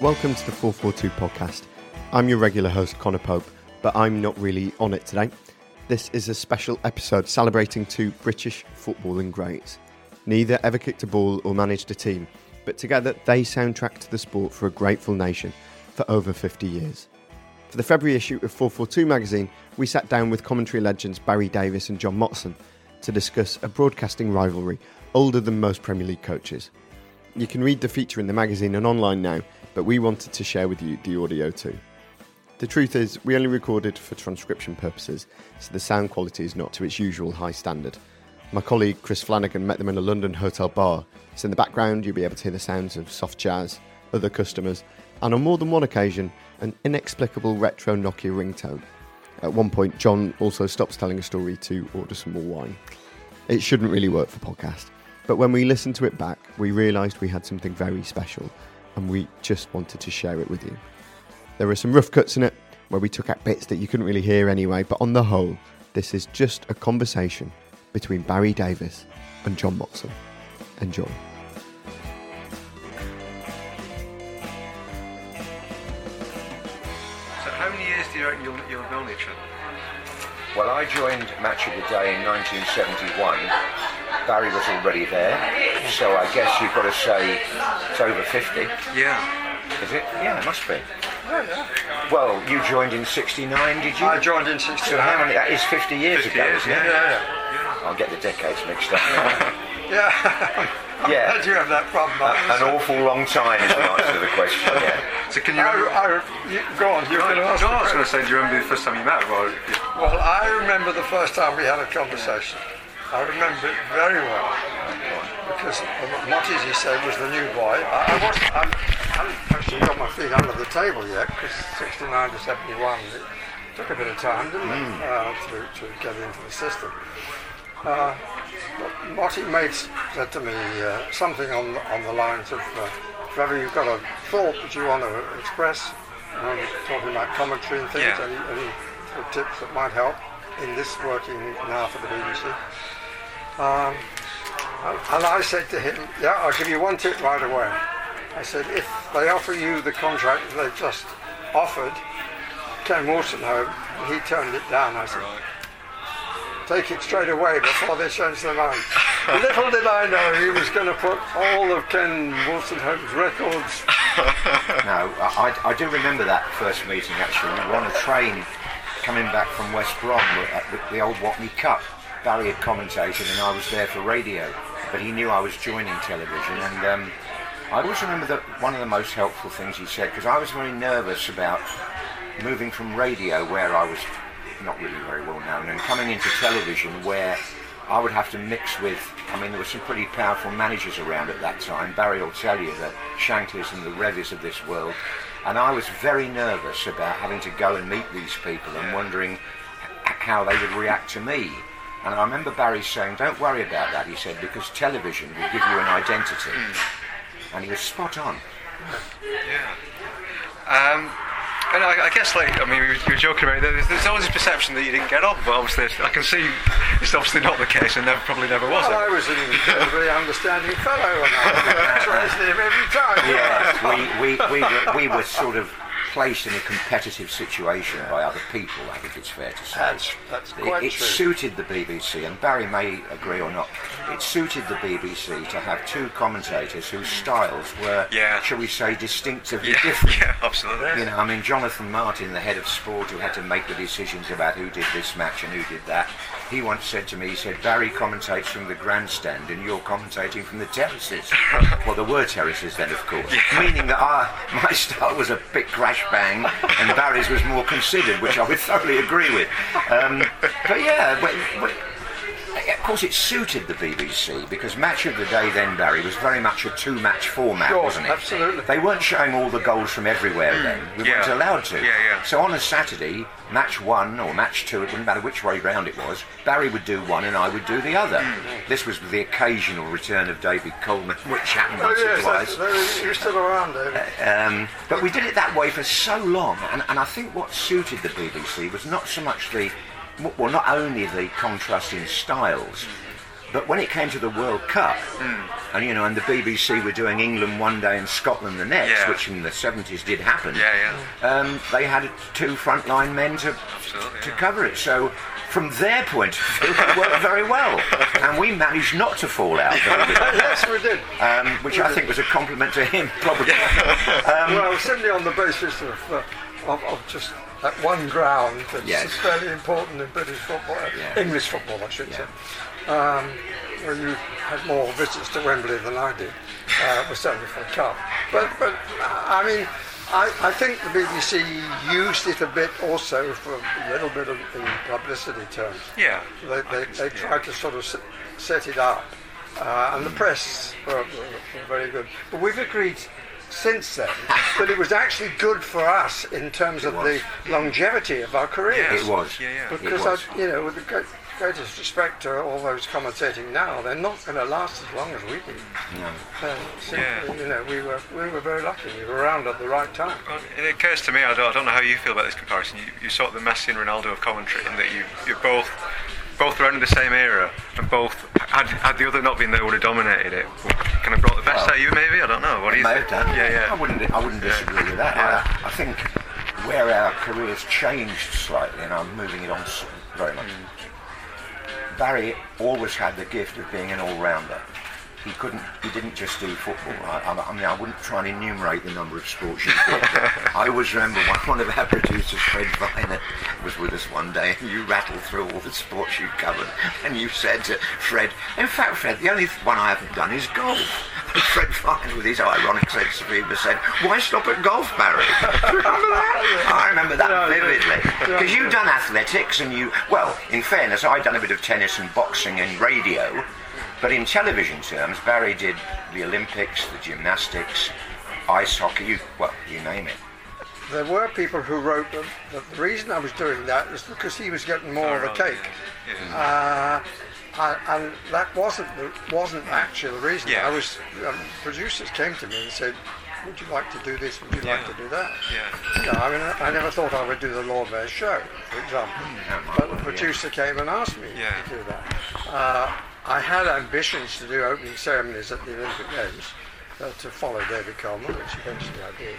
Welcome to the 442 podcast. I'm your regular host, Connor Pope, but I'm not really on it today. This is a special episode celebrating two British footballing greats. Neither ever kicked a ball or managed a team, but together they soundtracked the sport for a grateful nation for over 50 years. For the February issue of 442 magazine, we sat down with commentary legends Barry Davies and John Motson to discuss a broadcasting rivalry older than most Premier League coaches. You can read the feature in the magazine and online now, but we wanted to share with you the audio too. The truth is, we only recorded for transcription purposes, so the sound quality is not to its usual high standard. My colleague Chris Flanagan met them in a London hotel bar, so in the background you'll be able to hear the sounds of soft jazz, other customers, and on more than one occasion, an inexplicable retro Nokia ringtone. At one point, John also stops telling a story to order some more wine. It shouldn't really work for podcast, but when we listened to it back, we realised we had something very special, and we just wanted to share it with you. There are some rough cuts in it, where we took out bits that you couldn't really hear anyway, but on the whole, this is just a conversation between Barry Davies and John Motson. Enjoy. So how many years do you reckon you'll, you'll each other? Well, I joined Match of the Day in 1971. Barry was already there, so I guess you've got to say it's over 50. Yeah. Is it? Yeah, it must be. Oh, well, you joined in 69, did you? I joined in 69. So how many? That is 50 years 50 ago, years, isn't it? Yeah, yeah. Yeah. I'll get the decades mixed up. Yeah. Yeah. How do you have that problem? A- An awful long time is the answer to the question. Yeah. So can you I, remember? I, you, go on, you're going to ask no, I was going to say, do you remember the first time you met? Or, Well, I remember the first time we had a conversation. I remember it very well. Because what as he said was the new boy. I, I, wasn't, I hadn't actually got my feet under the table yet, because 69 to 71, it took a bit of time, didn't it, uh, to, to get into the system. Uh, but Motty Mates said to me uh, something on, on the lines of, uh, whether you've got a thought that you want to express, um, talking about commentary and things, Yeah. any, any tips that might help in this working now for the BBC. Um, and and I said to him, yeah, I'll give you one tip right away. I said, if they offer you the contract that they've just offered, Kenneth Wolstenholme, and he turned it down. I said, take it straight away before they change their mind. Little did I know he was going to put all of Ken Wilson Home's records. No, I, I I do remember that first meeting actually. We were on a train coming back from West Brom at the, the old Watney Cup. Barry had commentated and I was there for radio, but he knew I was joining television. And um, I always remember that one of the most helpful things he said, because I was very nervous about moving from radio, where I was not really very well known, and coming into television, where I would have to mix with. I mean, there were some pretty powerful managers around at that time. Barry will tell you the Shanklys and the Revies of this world, and I was very nervous about having to go and meet these people and wondering how they would react to me. And I remember Barry saying, "Don't worry about that," he said, because television will give you an identity. And he was spot on. yeah. Um, and I, I guess, like, I mean, you were, joking about it. There's, there's always a perception that you didn't get on, but obviously, I can see it's obviously not the case, and never, probably never was. Well, I was an incredibly understanding fellow, and I traced him every time. Yes, we, we, we, were, we were sort of placed in a competitive situation by other people. I think it's fair to say. That's, that's It, it suited the BBC, and Barry may agree or not. It suited the BBC to have two commentators whose styles were, Yeah. shall we say, distinctively Yeah, different. yeah, absolutely. You know, I mean, Jonathan Martin, the head of sport, who had to make the decisions about who did this match and who did that, he once said to me, he said, Barry commentates from the grandstand and you're commentating from the terraces. well, there were terraces then, of course. Meaning that our, my style was a bit crash bang and Barry's was more considered, which I would thoroughly agree with. Um, but yeah, but, but, of course, it suited the BBC because Match of the Day then, Barry, was very much a two-match format, Sure, wasn't it? absolutely. They weren't showing all the goals from everywhere then. We Yeah. weren't allowed to. Yeah, yeah. So on a Saturday, match one or match two, it wouldn't matter which way round it was, Barry would do one and I would do the other. Mm. This was the occasional return of David Coleman, which happened Oh, once or yes, twice. that's, you're still around, David. Um, but we did it that way for so long, and, and I think what suited the BBC was not so much the, well, not only the contrast in styles, but when it came to the World Cup, and you know, and the BBC were doing England one day and Scotland the next, Yeah. which in the 70s did happen. Yeah, yeah. Um, they had two frontline men to Absolutely, to yeah. cover it. So. From their point of view, it worked very well, and we managed not to fall out yes, we did. um, which I think was a compliment to him, probably. Um, well, simply on the basis of, uh, of, of just that one ground that's Yes. fairly important in British football, uh, Yeah. English football, I should say. Um, where you had more visits to Wembley than I did, uh, was certainly for the cup. But, but I mean, I, I think the BBC used it a bit also for a little bit of in publicity terms. Yeah. They, they, they tried to sort of set it up, uh, and the press were, were, were very good. But we've agreed since then but it was actually good for us in terms of the longevity of our careers. It was. Yeah, yeah. It Because, was. I, you know, with the great, greatest respect to all those commentating now, they're not going to last as long as we did. No. Uh, simply, Yeah. You know, we were we were very lucky. We were around at the right time. Well, it occurs to me, I don't, I don't know how you feel about this comparison. You, you sort of the Messi and Ronaldo of commentary, in that you you're both both ran in the same era, and both had had the other not been there would have dominated it. Kind of brought the best Well, out of you, maybe. I don't know. What do you think? done. Yeah, yeah. I wouldn't. I wouldn't disagree with that. Yeah. I, I think where our careers changed slightly, and I'm moving it on very much. Mm. Barry always had the gift of being an all-rounder. He couldn't. He didn't just do football. I, I, I mean, I wouldn't try and enumerate the number of sports you did. I always remember one, one of our producers, Fred Viner, was with us one day, and you rattled through all the sports you covered, and you said to Fred, "In fact, Fred, the only one I haven't done is golf." And Fred Viner, with his ironic sense of humour, said, "Why stop at golf, Barry?" Remember that? I remember that vividly because you'd done athletics, and you. Well, in fairness, I'd done a bit of tennis and boxing and radio. But in television terms, Barry did the Olympics, the gymnastics, ice hockey, you, well, you name it. There were people who wrote that, that the reason I was doing that was because he was getting more of a cake. Uh, and, and that wasn't the, wasn't actually the reason. Yeah. I was um, producers came to me and said, "Would you like to do this? Would you like to do that?" Yeah. You know, I mean, I never thought I would do the Lord Mayor's show, for example. But the producer came and asked me Yeah. to do that. Uh, I had ambitions to do opening ceremonies at the Olympic Games, uh, to follow David Coleman, which eventually I did.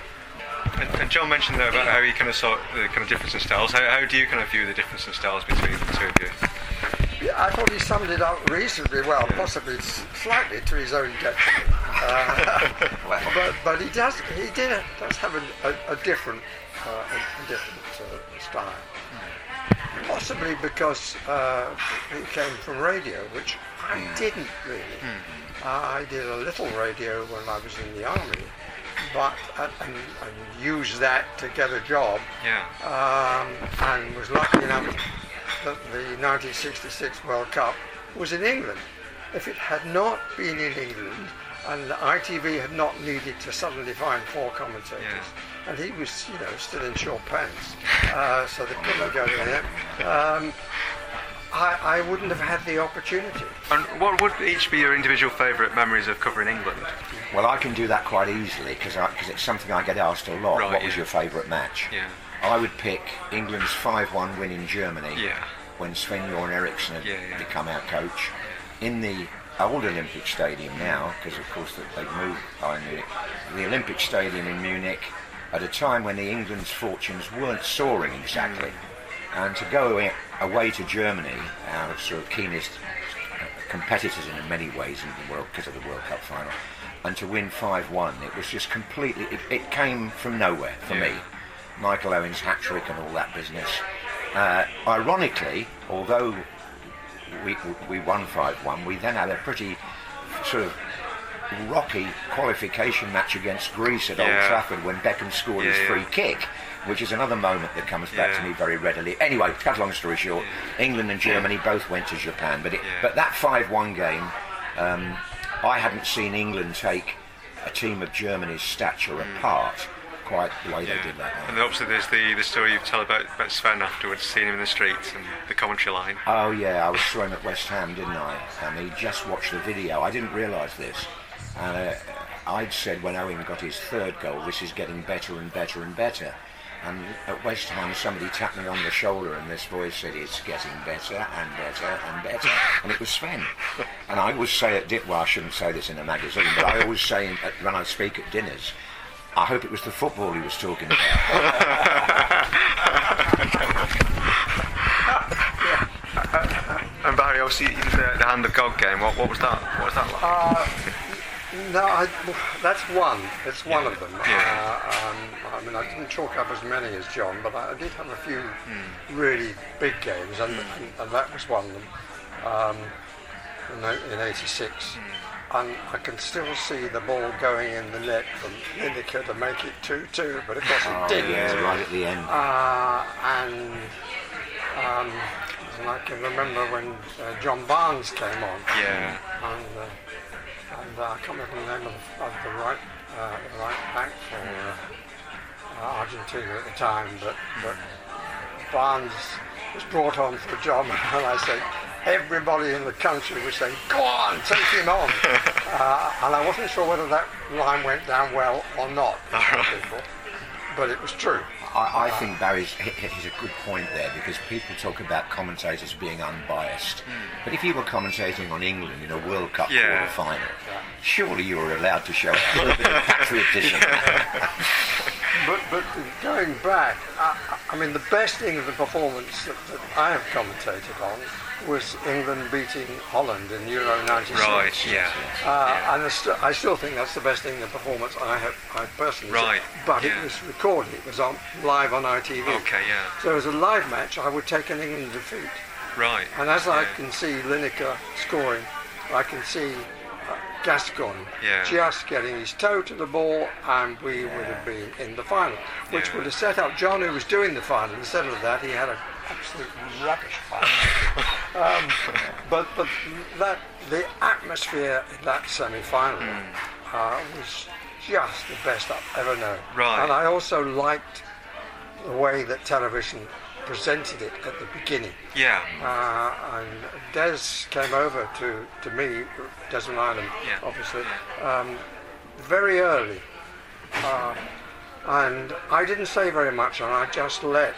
And, and John mentioned there about how you kind of saw the kind of difference in styles. How, how do you kind of view the difference in styles between the two of you? Yeah, I thought he summed it up reasonably well, possibly s- slightly to his own detriment. Uh, but but he does he did does have a, a, a different uh, a, a different uh, style. Possibly because uh, he came from radio, which I didn't really. Uh, I did a little radio when I was in the army, but uh, and, and used that to get a job Yeah. um, and was lucky enough that the 1966 World Cup was in England. If it had not been in England and the ITV had not needed to suddenly find four commentators, Yeah. and he was, you know, still in short pants, uh, so they couldn't go him, um, I, I wouldn't have had the opportunity. And what would each be your individual favourite memories of covering England? Well, I can do that quite easily because it's something I get asked a lot. Right, what was your favourite match? Yeah. I would pick England's 5-1 win in Germany Yeah. when Sven-Göran Eriksson had Yeah, yeah. become our coach in the old Olympic Stadium now, because of course that they've moved Bayern Munich. The Olympic Stadium in Munich, at a time when the England's fortunes weren't soaring exactly. Mm. And to go away, to Germany, our sort of keenest uh, competitors in many ways in the world because of the World Cup final, and to win 5-1, it was just completely. It, it came from nowhere for me. Michael Owen's hat trick and all that business. Uh, ironically, although we, we won 5-1, we then had a pretty sort of rocky qualification match against Greece at Old Trafford when Beckham scored his Yeah, yeah. free kick, which is another moment that comes back Yeah. to me very readily. Anyway, cut a long story short, England and Germany both went to Japan, but it, Yeah. but that 5-1 game, um, I hadn't seen England take a team of Germany's stature apart quite the way they did that night. And obviously there's the, the story you tell about, about Sven afterwards, seeing him in the streets and the commentary line. Oh yeah, I was thrown at West Ham, didn't I? And he just watched the video. I didn't realise this. And uh, I'd said when Owen got his third goal, this is getting better and better and better. And at West Ham, somebody tapped me on the shoulder, and this voice said, "It's getting better and better and better." And it was Sven. And I always say at dinner, well, I shouldn't say this in a magazine, but I always say in, at, when I speak at dinners, I hope it was the football he was talking about. And Barry, obviously the, the Hand of God game, what, what was that? What was that like? Uh, No, I, that's one. It's one of them. Yeah. Uh, um, I mean, I didn't chalk up as many as John, but I, I did have a few Hmm. really big games, and, and, and that was one of them um, in, in '86. Hmm. And I can still see the ball going in the net from Lineker to make it 2-2, but of course it oh didn't. yeah, right at the end. Uh, and um, and I can remember when uh, John Barnes came on Yeah. and, uh, and uh, I can't remember the name of, of the right uh, right back for uh, uh, Argentina at the time, but but Barnes was brought on for the job, and I said everybody in the country was saying, "Go on, take him on," uh, and I wasn't sure whether that line went down well or not. with some people, but it was true. I, I think Barry's is a good point there because people talk about commentators being unbiased. Hmm. But if you were commentating on England in a World Cup Yeah. quarter final, surely you were allowed to show a little bit of patriotism. But, but going back, I, I mean, the best England performance that, that I have commentated on was England beating Holland in Euro '96. Right, yeah. Uh, And I, st- I still think that's the best England performance I have I personally seen. Right, But yeah. it was recorded. It was on live on ITV. Okay, yeah. So as a live match, I would take an England defeat. Right. And as I can see Lineker scoring, I can see uh, Gascoigne Yeah. just getting his toe to the ball, and we would have been in the final, which Yeah. would have set up John, who was doing the final. Instead of that, he had an absolute rubbish um, but but that the atmosphere in that semi-final uh, was just the best I've ever known. Right. And I also liked the way that television presented it at the beginning. Yeah. Uh, and Des came over to, to me, Desmond Lynam, Yeah. obviously, um, very early. Uh, and I didn't say very much, and I just let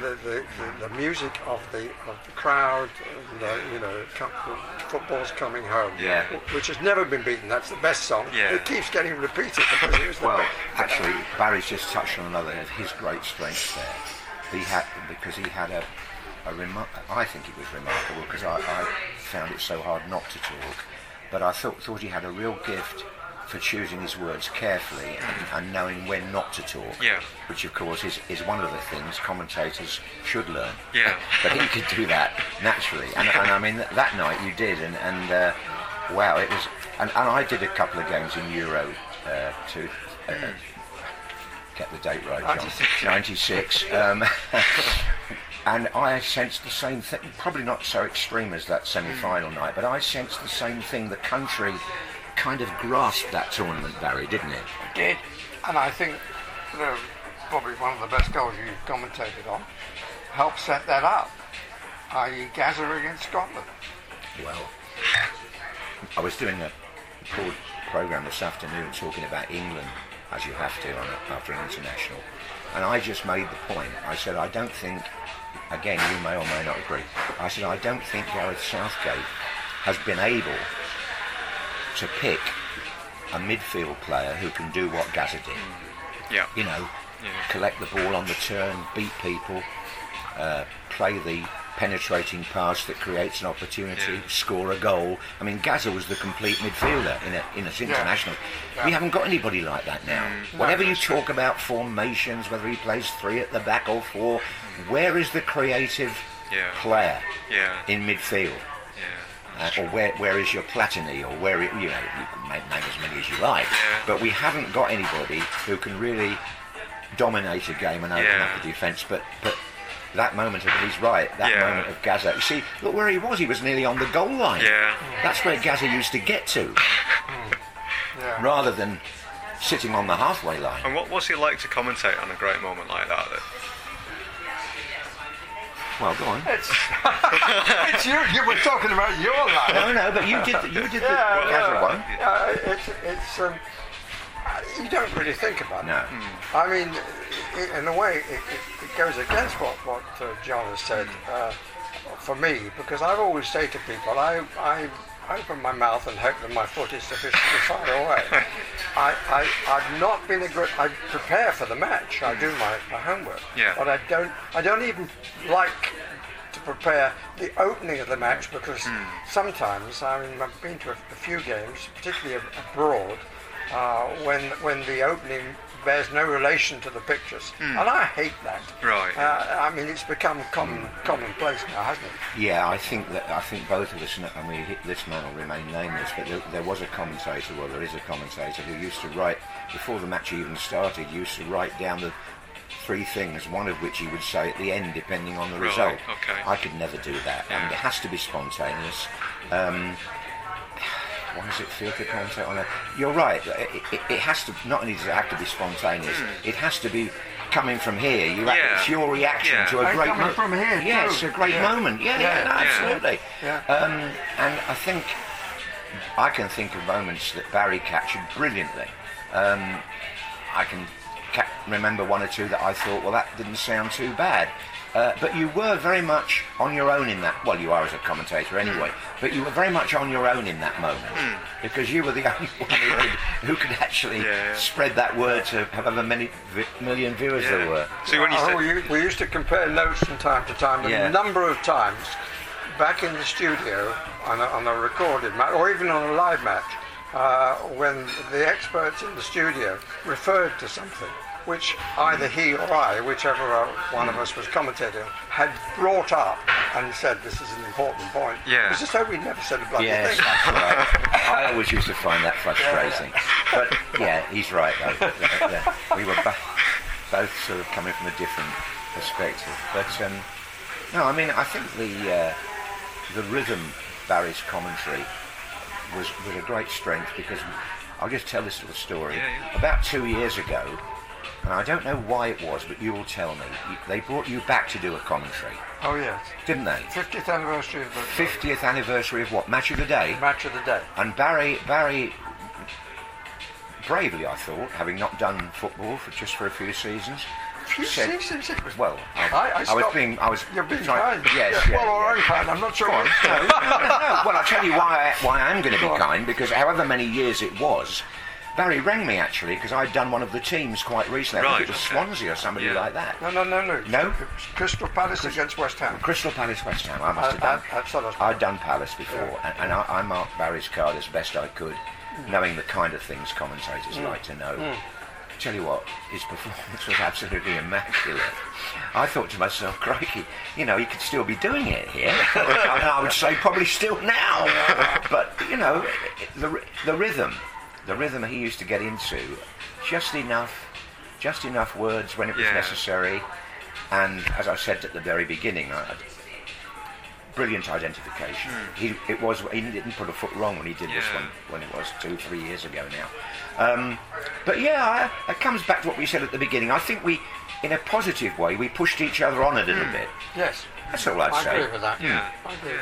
the, the, the, the music of the of the crowd, and, uh, you know, football's coming home, Yeah. which has never been beaten. That's the best song. Yeah. It keeps getting repeated because it was the well, best. actually, Barry's just touched on another of his great strengths there. He had because he had a, a remar- I think it was remarkable because I, I found it so hard not to talk, but I thought thought he had a real gift for choosing his words carefully and, and knowing when not to talk. Yeah. Which of course is, is one of the things commentators should learn. Yeah. but he could do that naturally, and, and I mean that night you did, and and uh, wow, it was. And, and I did a couple of games in Euro uh, to uh, get the date right, John. 96. Um, and I sensed the same thing, probably not so extreme as that semi-final night, but I sensed the same thing. The country kind of grasped that tournament, Barry, didn't it? did, and I think the, probably one of the best goals you commentated on helped set that up, i.e. Gazza against Scotland. Well, I was doing a broad program this afternoon talking about England, as you have to on a, after an international, and I just made the point. I said I don't think, again, you may or may not agree. I said I don't think Gareth Southgate has been able to pick a midfield player who can do what Gazza did. Yeah. You know, collect the ball on the turn, beat people, uh, play the penetrating pass that creates an opportunity, Yeah. score a goal. I mean, Gaza was the complete midfielder in a, in a international. We haven't got anybody like that now. Mm. Whenever you talk about formations, whether he plays three at the back or four, where is the creative Yeah. player Yeah. in midfield? Yeah. uh, or where, where is your Platini, or where it, you know you can make, name as many as you like, Yeah. but we haven't got anybody who can really dominate a game and open Yeah. up the defence. But but that moment of he's right, that Yeah. moment of Gazza. You see, look where he was. He was nearly on the goal line. Yeah. That's where Gazza used to get to, Yeah. rather than sitting on the halfway line. And what was it like to commentate on a great moment like that? that Well, go on. It's, it's you. You were talking about your life. No, no, but you did the, you did the Yeah, Gazza yeah. one. Uh, it's it's um, you don't really think about No. it. I mean, i in a way, it, it, it goes against what what uh, John has said uh, for me because I've always say to people, I I open my mouth and hope that my foot is sufficiently far away. I, I I've not been a good. I prepare for the match. I do my, my homework. Yeah. But I don't I don't even like to prepare the opening of the match because sometimes I mean I've been to a, a few games, particularly abroad, uh, when when the opening bears no relation to the pictures, and I hate that. Right. Uh, I mean it's become common commonplace now, hasn't it? Yeah, I think that I think both of us. kn- I mean, this man will remain nameless, but there, there was a commentator, well, there is a commentator who used to write before the match even started. Used to write down the three things, one of which he would say at the end, depending on the Right, result. okay. I could never do that. I mean, it has to be spontaneous. Um, why does it feel to commentate on it? You're right. It, it, it has to not only does it have to be spontaneous, it has to be coming from here. You ha-. Yeah. it's your reaction Yeah. to a And great moment. from here, Yeah, too. it's a great Yeah. moment. Yeah, yeah, Yeah. no, absolutely. Yeah. Um, and I think I can think of moments that Barry captured brilliantly. Um, I can ca- remember one or two that I thought, well, that didn't sound too bad. Uh, but you were very much on your own in that. Well, you are as a commentator anyway. But you were very much on your own in that moment because you were the only one who could, who could actually Yeah, yeah. spread that word to however many vi- million viewers there were. See when you Oh, said, we, we used to compare notes from time to time. Yeah. A number of times, back in the studio on a, on a recorded match, or even on a live match, uh, when the experts in the studio referred to something which either he or I, whichever uh, one of us was commentating, had brought up and said this is an important point. Yeah. It's just so we never said a bloody Yes, thing. that's right. I always used to find that frustrating. But yeah, he's right though. The- the- We were bo- both sort of coming from a different perspective. But um, no, I mean, I think the uh, the rhythm Barry's commentary was was a great strength because I'll just tell this little story. Yeah, yeah. About two years ago, and I don't know why it was, but you will tell me. They brought you back to do a commentary, Oh yes. didn't they? 50th anniversary of the 50th anniversary of what? Match of the day. match of the day. And Barry, Barry, bravely, I thought, having not done football for just for a few seasons, Few said- seasons well, I, I, I, was stopped- being, I was You're being trying, kind. yes, Yeah, yeah, well, all yeah. right, kind. I'm not sure. On. No, no, no. Well, I'll tell you why, I, why I'm going to be kind, because however many years it was, Barry rang me actually, because I'd done one of the teams quite recently. I think it was okay. Swansea or somebody Yeah. like that. No, no, no, no. No? It was Crystal Palace against West Ham. Crystal Palace, West Ham. I must have done. at- at Selhurst I'd done Palace before, and, and I, I marked Barry's card as best I could, Mm. knowing the kind of things commentators like to know. Tell you what, his performance was absolutely immaculate. I thought to myself, crikey, you know, he could still be doing it here. I would say probably still now. But, you know, the, the rhythm, the rhythm he used to get into, just enough, just enough words when it was Yeah. necessary. And as I said at the very beginning, I, brilliant identification. He it was he didn't put a foot wrong when he did this Hmm. One when it was two three years ago now. Um, but yeah, I, it comes back to what we said at the beginning. I think we, in a positive way, we pushed each other on a little bit. Yes. That's all I'd I say. agree with that. Yeah. I agree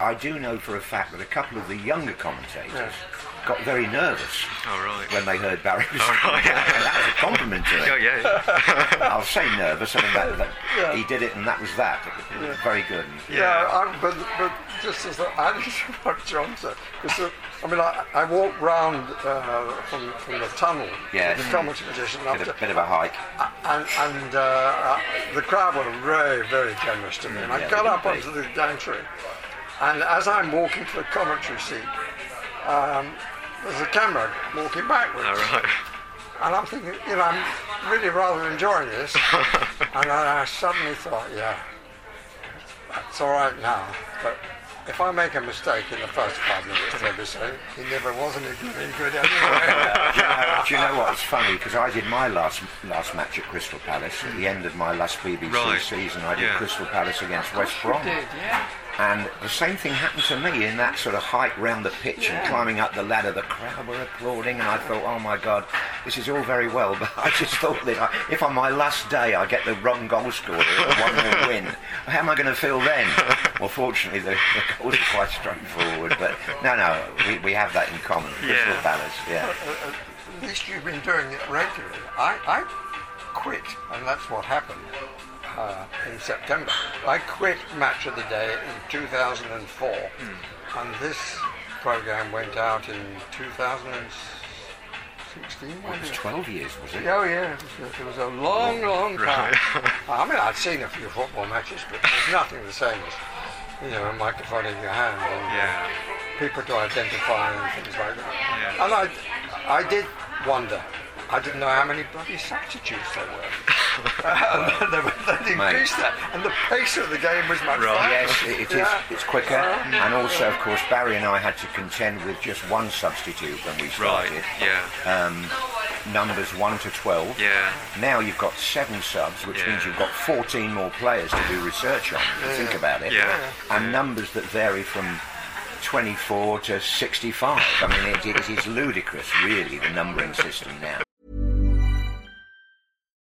I do know for a fact that a couple of the younger commentators Yes. Got very nervous Oh, right. when they heard Barry was Oh, right. and that was a compliment to Oh, him. yeah, yeah. I'll say nervous. I mean, that, that, Yeah. he did it, and that was that. Very good. Yeah, I, but but just as adding to what John said, because I mean, I, I walked round uh, from from the tunnel Yes. to the commentary position Bit after, of, bit of a hike. and and uh, uh, the crowd were very very generous to me, and I got up onto the gantry, and as I'm walking to the commentary seat, um, there's a camera walking backwards. All right. And I'm thinking, you know, I'm really rather enjoying this. and then I suddenly thought, yeah, that's all right now. But if I make a mistake in the first five minutes, they'll be saying, he never was any good, any good anyway. do, you know, do you know what? It's funny because I did my last last match at Crystal Palace at the end of my last BBC Right. season. I did Yeah. Crystal Palace against West Brom. Did, yeah. And the same thing happened to me in that sort of hike round the pitch and climbing up the ladder. The crowd were applauding, and I thought, oh my God, this is all very well, but I just thought that I, if on my last day I get the wrong goal scorer or one more win, how am I going to feel then? Well, fortunately, the, the goals are quite straightforward, but no, no, we, we have that in common. Crystal Yeah. Palace, yeah. Uh, uh, at least you've been doing it regularly. I, I quit, and that's what happened uh, in September. I quit Match of the Day in 2004, and this program went out in 2016. It wasn't it? 12 years, was it? Oh yeah, it was, it was a long, long time. I mean, I'd seen a few football matches, but there's nothing the same as you know a microphone in your hand and uh, Yeah. people to identify and things like that. Yeah. And I, I did wonder. I didn't know how many bloody substitutes there were. And they, they Mate. increased that, and the pace of the game was much Right. faster. Yes, it, it is. Yeah. It's quicker, and also, of course, Barry and I had to contend with just one substitute when we started. Right. Yeah. Um, numbers one to twelve. Yeah. Now you've got seven subs, which means you've got 14 more players to do research on. You think about it. Yeah. And numbers that vary from 24 to 65. I mean, it, it is ludicrous, really, the numbering system now.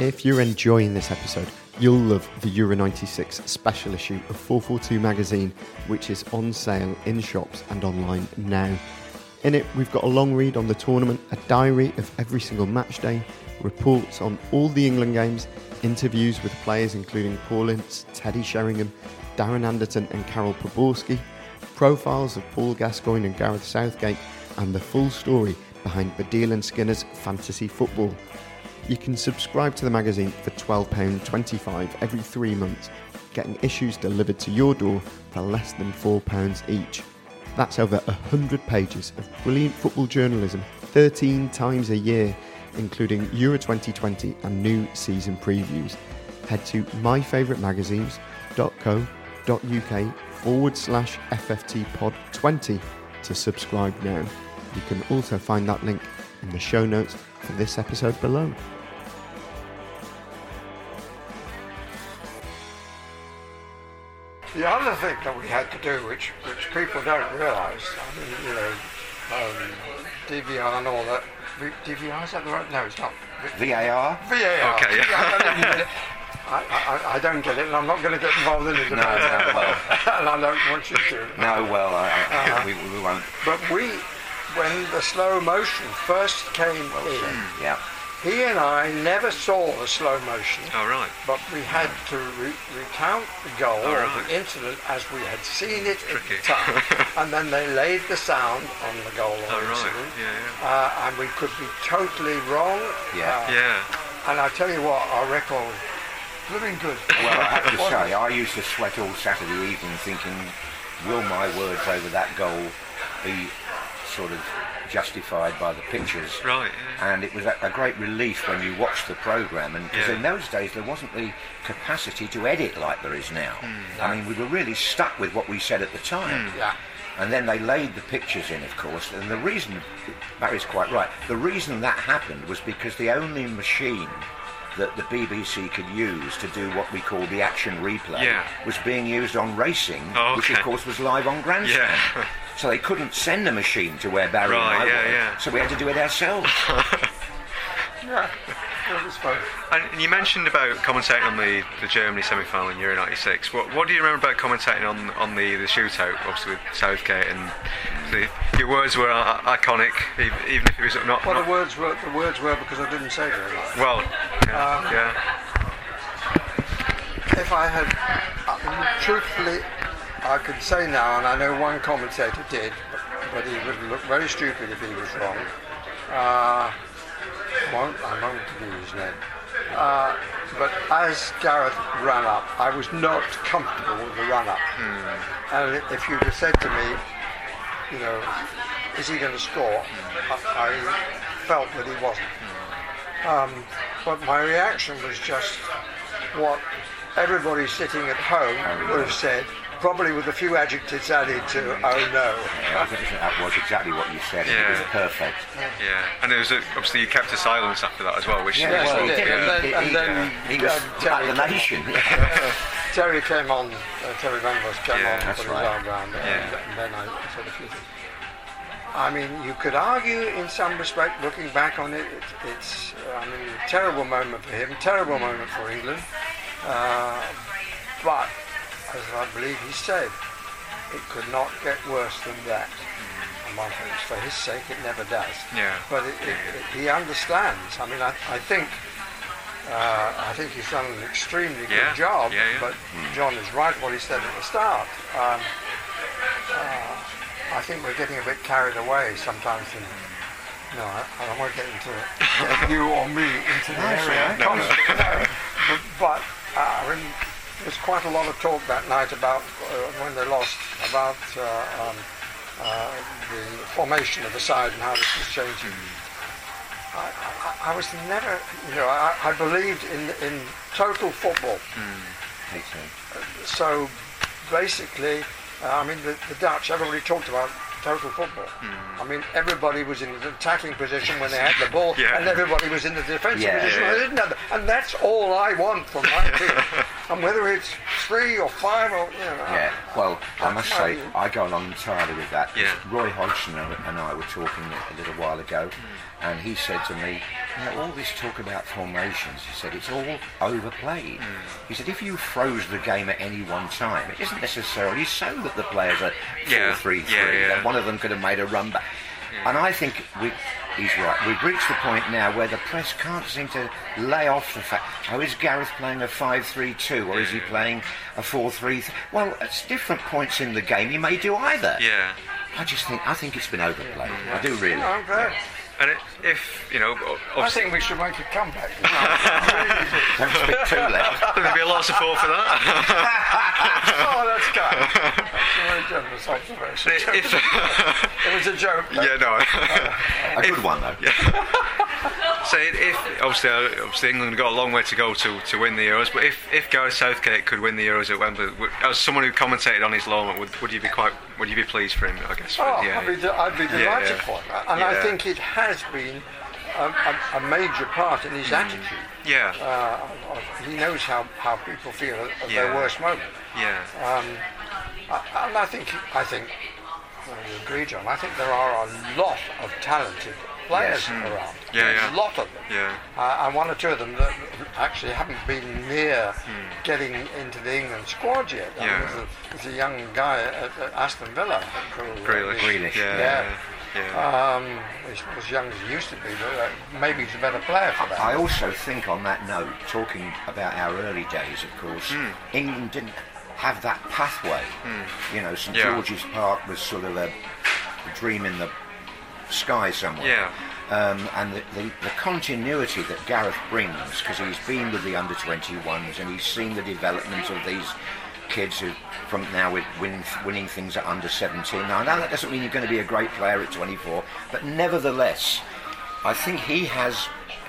If you're enjoying this episode, you'll love the Euro 96 special issue of 442 magazine, which is on sale in shops and online now. In it, we've got a long read on the tournament, a diary of every single match day, reports on all the England games, interviews with players including Paul Ince, Teddy Sheringham, Darren Anderton, and Karel Poborský, profiles of Paul Gascoigne and Gareth Southgate, and the full story behind Baddiel and Skinner's fantasy football. You can subscribe to the magazine for £12.25 every three months, getting issues delivered to your door for less than £4 each. That's over 100 pages of brilliant football journalism 13 times a year, including Euro 2020 and new season previews. Head to myfavouritemagazines.co.uk forward slash FFTpod20 to subscribe now. You can also find that link in the show notes for this episode below. The other thing that we had to do, which which people don't realise, I mean, you know, um, DVR and all that. V- DVR is that the right? No, it's not. VAR. VAR. Okay, yeah. I, don't get it. I, I, I don't get it, and I'm not going to get involved in it. No, no, well. and I don't want you to. No, well, I, I, Uh-huh. we, we won't. But we, when the slow motion first came in, Yeah. He and I never saw the slow motion. Oh, right. But we had to re- recount the goal Oh, or right. the incident as we had seen it Tricky. at the time, and then they laid the sound on the goal or Oh, right. incident, Yeah, yeah. Uh, and we could be totally wrong. Yeah. Uh, Yeah. And I tell you what, our record was living good. Well, I have to say. I used to sweat all Saturday evening thinking, will my words over that goal be sort of justified by the pictures? Right, yeah. And it was a, a great relief when you watched the programme, and because Yeah. in those days there wasn't the capacity to edit like there is now. Hmm. I mean, we were really stuck with what we said at the time. Yeah. And then they laid the pictures in, of course. And the reason, Barry's quite right, the reason that happened was because the only machine that the BBC could use to do what we call the action replay Yeah. was being used on racing, Oh, which of course was live on Grandstand. Yeah. So they couldn't send a machine to where Barry Right, and I yeah, were. yeah. So we had to do it ourselves. Yeah. It was fun. And you mentioned about commentating on the, the Germany semi-final in Euro '96. What, what do you remember about commentating on on the, the shootout, obviously with Southgate and the, your words were i- iconic, even, even if it was not. Well, not the words were the words were because I didn't say very much. well, yeah, Um, yeah, If I had, uh, truthfully, I could say now, and I know one commentator did, but he would look very stupid if he was wrong. Uh, I won't, I won't use his name. Uh, but as Gareth ran up, I was not comfortable with the run up. And if you'd have said to me, you know, is he going to score? I, I felt that he wasn't. Um, but my reaction was just what everybody sitting at home would have said, probably with a few adjectives added to "oh no." I think that was exactly what you said. and It was perfect. yeah. And it was a, obviously you kept a silence after that as well, which Yeah, Yes, well, I he did. did. And then, He- and he- then he was um, Terry at the nation. on. Terry came on. Uh, Terry Venables came Yeah, on and that's put right. his arm around, and, Yeah. and then I said a few things. I mean, you could argue in some respect, looking back on it, it it's, uh, I mean, a terrible moment for him, terrible moment for England. Uh, but, as I believe he said, it could not get worse than that. And my hopes, for his sake, it never does. Yeah. But it, it, it, he understands. I mean, I, I think uh, I think he's done an extremely Yeah, good job. yeah, yeah. But John is right what he said at the start. Um, uh, I think we're getting a bit carried away sometimes. In, no, I, I don't want to get into it. you or me into the area. all right. of no. But, but uh, I mean, there's quite a lot of talk that night about uh, when they lost about uh, um, uh, the formation of the side and how this was changing. I, I, I was never, you know, I, I believed in in total football. Me too. So basically, uh, I mean, the, the Dutch, everybody talked about total football. Hmm. I mean, everybody was in the attacking position when they had the ball, Yeah. and everybody was in the defensive Yeah. position when they didn't have the, And that's all I want from my team. and whether it's three or five or, you know. Yeah, well, I That's must say. I go along entirely with that. Yeah. Roy Hodgson and and I were talking a little while ago, hmm. And he said to me, you know, all this talk about formations, he said, it's all overplayed. Hmm. He said, if you froze the game at any one time, it isn't necessarily so that the players are 4 Yeah, 3 3, yeah, yeah. one of them could have made a run back. And I think we, he's right. We've reached the point now where the press can't seem to lay off the fact, oh, is Gareth playing a 5-3-2 or is he playing a 4 3 3? Well, at different points in the game, he may do either. yeah. I just think, I think it's been overplayed. I do really. I'm glad. And it, if you know, o- I obviously, think we should make a comeback. Don't speak too loud. there'll be a lot of support for that. oh, that's kind. That's very generous observation. if, it was a joke. though. yeah, no. A good one, though. So if obviously, uh, obviously England got a long way to go to, to win the Euros, but if, if Gareth Southgate could win the Euros at Wembley, would, as someone who commentated on his lawn, would, would you be quite would you be pleased for him? I guess. Oh, yeah. I'd be, I'd be delighted yeah. for it. And Yeah. I think it has been a, a, a major part in his attitude. Yeah. Uh, he knows how, how people feel at, at Yeah. their worst moment. yeah. Um, I, and I think I think well, you agree, John. I think there are a lot of talented players around. Yeah, There's yeah. a lot of them. Yeah. Uh, and one or two of them that actually haven't been near Hmm. getting into the England squad yet. I mean, Yeah. there's, a, there's a young guy at, at Aston Villa. I think, called, uh, Grealish. Grealish, Yeah. Yeah. Yeah. Um, he's not as young as he used to be, but uh, maybe he's a better player for that. I also think on that note, talking about our early days, of course, Hmm. England didn't have that pathway. You know, St Yeah. George's Park was sort of a, a dream in the sky somewhere. Yeah. Um, and the, the, the continuity that Gareth brings, because he's been with the under 21s and he's seen the development of these kids who, from now, with win, winning things at under 17. Now, I know that doesn't mean you're going to be a great player at 24, but nevertheless, I think he has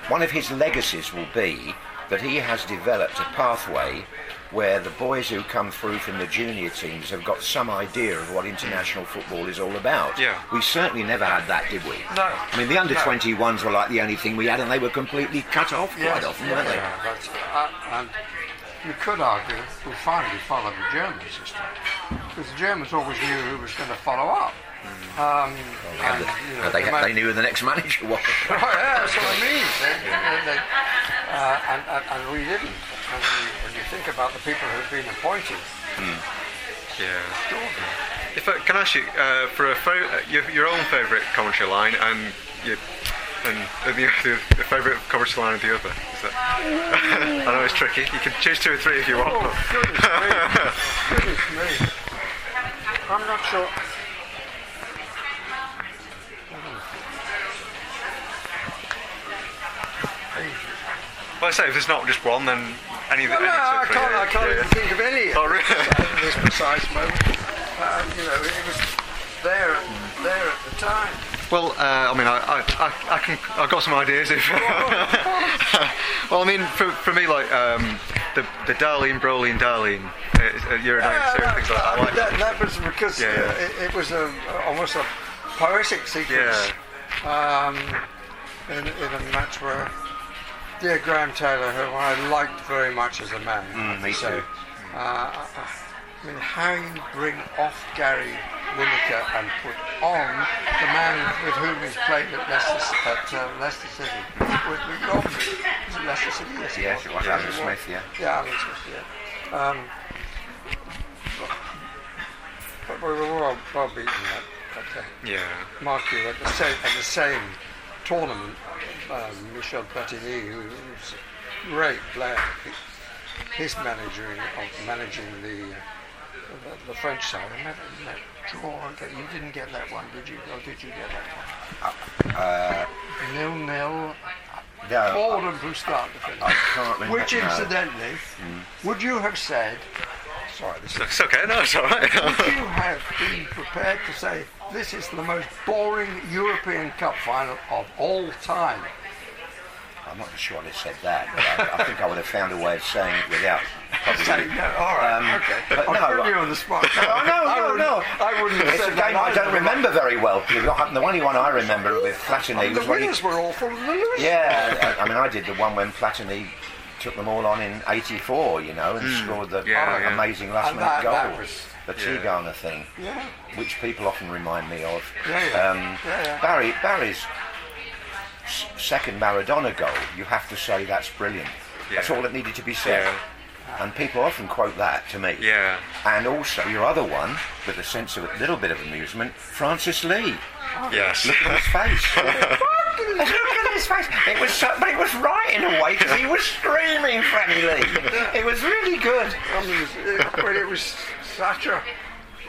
one of his legacies will be that he has developed a pathway where the boys who come through from the junior teams have got some idea of what international football is all about. Yeah. We certainly never had that, did we? No. I mean, the under No. 21s were like the only thing we had, and they were completely cut off quite often, yeah, weren't they? yeah, that's, uh, and you could argue we finally followed the German system because the Germans always knew who was going to follow up. Um, Yeah, and, the- you know, they, the ma- they knew who the next manager was. Right, yeah, that's what I mean. They, uh, and, and, and we didn't. And when you, when you think about the people who've been appointed, Yeah. If I, can I ask you uh, for a uh, your, your own favourite commentary line and your and the, the, the favourite commentary line of the other? Is that? I know it's tricky. You can choose two or three if you want. oh goodness me, goodness me, I'm not sure. Well, I say if there's not just one, then No, any no, two, I can't, I can't even think of any Oh, really? at this precise moment. Um, you know, it was there, there at the time. Well, uh, I mean, I, I, I, I can, I've got some ideas. If well, I mean, for, for me, like um, the the Dahlin, Brolin, Dahlin, uh, uh, Euro Yeah, 92, things like that. I like that, that was because Yeah, yeah. uh, it, it was a, almost a poetic sequence um, in, in a match where dear Graham Taylor, who I liked very much as a man, Mm, me say, too. Uh, I mean, how you bring off Gary Lineker and put on the man with whom he's played at Leicester, at, uh, Leicester City, with, with Robin. Was it Leicester City? Yes, Yes, it was Alan it Smith, yeah. Yeah, Alan Smith, yeah. Um, but we were well, well beaten at, at uh, Yeah. Marquis at the same at the same tournament. Um, Michel Platini, who was a great player, his manager of managing the, uh, the the French side. I never met draw. You didn't get that one, did you? Or did you get that one? Uh, Nil nil. no, Forward and Bruce Stark the finish. I can't remember. Which no. incidentally, would you have said? Sorry, this is It's okay. No, it's all right. Would you have been prepared to say this is the most boring European Cup final of all time? I'm not sure I'd said that, but I, I think I would have found a way of saying it without. probably- no, all right, Um, okay. but I'll no, put you I- on the spot. No, no, I no, wouldn't- no. I wouldn't have It's a said game that I don't either. remember very well. The only one I remember with Platini The was when he, winners were awful. The losers. Yeah, I I mean, I did the one when Platini took them all on in '84, you know, and scored the Yeah, yeah. amazing last And minute that- goal, that was- the Yeah. Tigana thing, Yeah. which people often remind me of. Um. Barry, Barry's second Maradona goal, you have to say that's brilliant. That's all that needed to be said. And people often quote that to me. Yeah. And also your other one, with a sense of a little bit of amusement, Francis Lee. Yes. Look at his face. Look at his face. It was so, but it was right in a way because he was screaming, Franny Lee. It was really good. I mean, it it was a.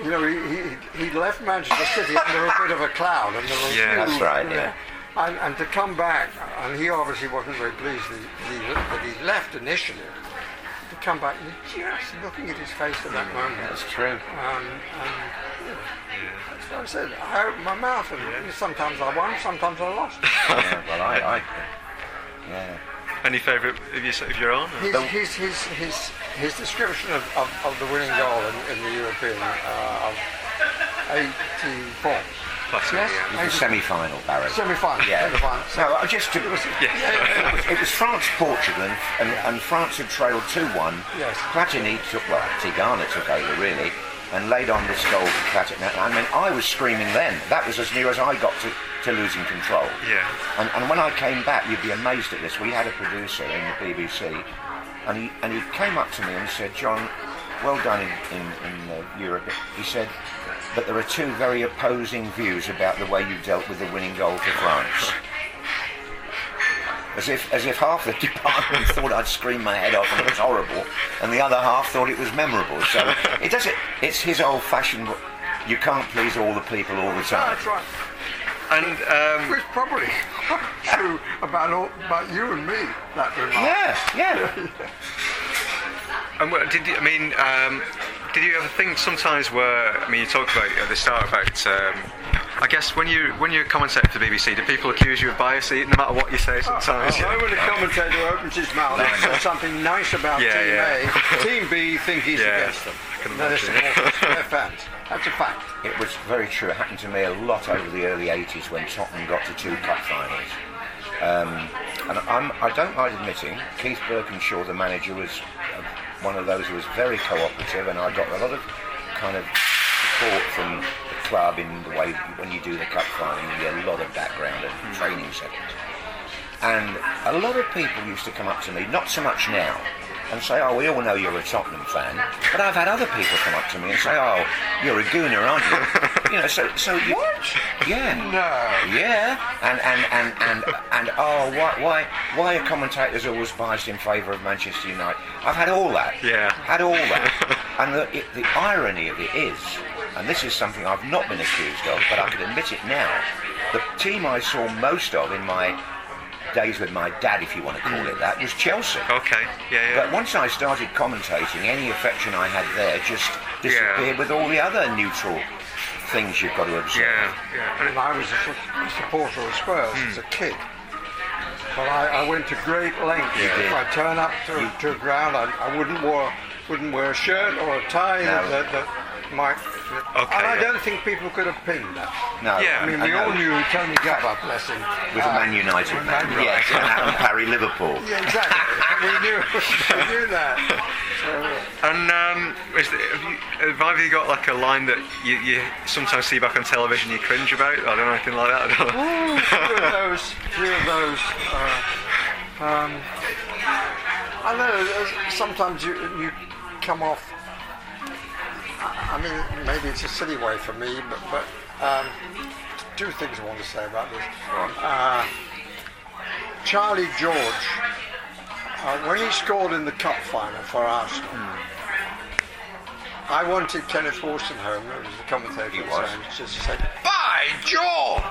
You know, he, he, he left Manchester City under a bit of a cloud, and there was Yeah. That's right, yeah. And, and to come back, and he obviously wasn't very pleased that he, that he left initially. To come back, you're just looking at his face at that moment. That's true. Um, and that's what I said. I opened my mouth, and sometimes I won, sometimes I lost. Yeah, well, I, I yeah. Any favourite of, your, of your own? his, his, his, his, his description of, of, of the winning goal in, in the European uh, of 84 Platini, Yes. yeah. It was the semi-final, Barry. Semi-final. Yeah. Semi-final. No, I just it was, Yeah. it was France Portugal and, and, and France had trailed two one. Yes. Platini took well, Tigana took over really, and laid on this goal for Platini. I mean, I was screaming then. That was as near as I got to, to losing control. Yeah. And, and when I came back, you'd be amazed at this. We had a producer in the BBC, and he and he came up to me and said, "John, well done in in, in uh, Europe." He said, "But there are two very opposing views about the way you dealt with the winning goal for France." As if, as if half the department thought I'd scream my head off and it was horrible, and the other half thought it was memorable. So it does it. It's his old-fashioned. You can't please all the people all the time. That's right. And um, Which probably true about all, about you and me. That remark. Yeah, yeah. And what, did you, I mean, um, did you ever think sometimes where I mean, you talked about at the start about, um, I guess when you when you commentate for the BBC, do people accuse you of bias no matter what you say sometimes? Oh, when the commentator opens his mouth and says something nice about Yeah, Team yeah. A, Team B think he's Yeah, against them. I can They're imagine. supporters, they're fans. That's a fact. It was very true. It happened to me a lot over the early 80s when Tottenham got to two cup finals. Um, and I'm, I don't mind admitting, Keith Burkinshaw, the manager, was uh, one of those who was very cooperative, and I got a lot of kind of support from the club in the way when you do the cup final, you get a lot of background and hmm. training sessions. And a lot of people used to come up to me, not so much now, and say, oh, we all know you're a Tottenham fan. But I've had other people come up to me and say, oh, you're a gooner, aren't you? you know, so... so you, What? Yeah. No. Yeah, and and and and and oh, why why why are commentators always biased in favour of Manchester United? I've had all that. Yeah. Had all that. and the it, the irony of it is, and this is something I've not been accused of, but I could admit it now. The team I saw most of in my days with my dad, if you want to call hmm. it that, was Chelsea. Okay. Yeah, yeah. But once I started commentating, any affection I had there just disappeared with all the other neutral things you've got to observe. yeah, yeah. And I was a supporter of Spurs as hmm. a kid. But I, I went to great lengths. You did. If I turn up to, to a ground, I, I wouldn't wear wouldn't wear a shirt or a tie No. that, that, that might. Okay, and I yeah. don't think people could have pinned that. No, Yeah, I mean, we all knew Tony Gubba, bless him, was a uh, Man United man. Man United. Yes, and Alan Parry, Liverpool. Yeah, exactly. we knew, we knew that. So, And um, is the, have, you, have either you got like a line that you, you sometimes see back on television you cringe about? I don't know anything like that. I don't know. Ooh, few of those, few of those. Uh, um, I know. uh, Sometimes you you come off. I mean, maybe it's a silly way for me, but but um, two things I want to say about this. Uh, Charlie George, uh, when he scored in the cup final for Arsenal. I wanted Kenneth Wolstenholme, who was the commentator, He was. time, just to say, "By George!"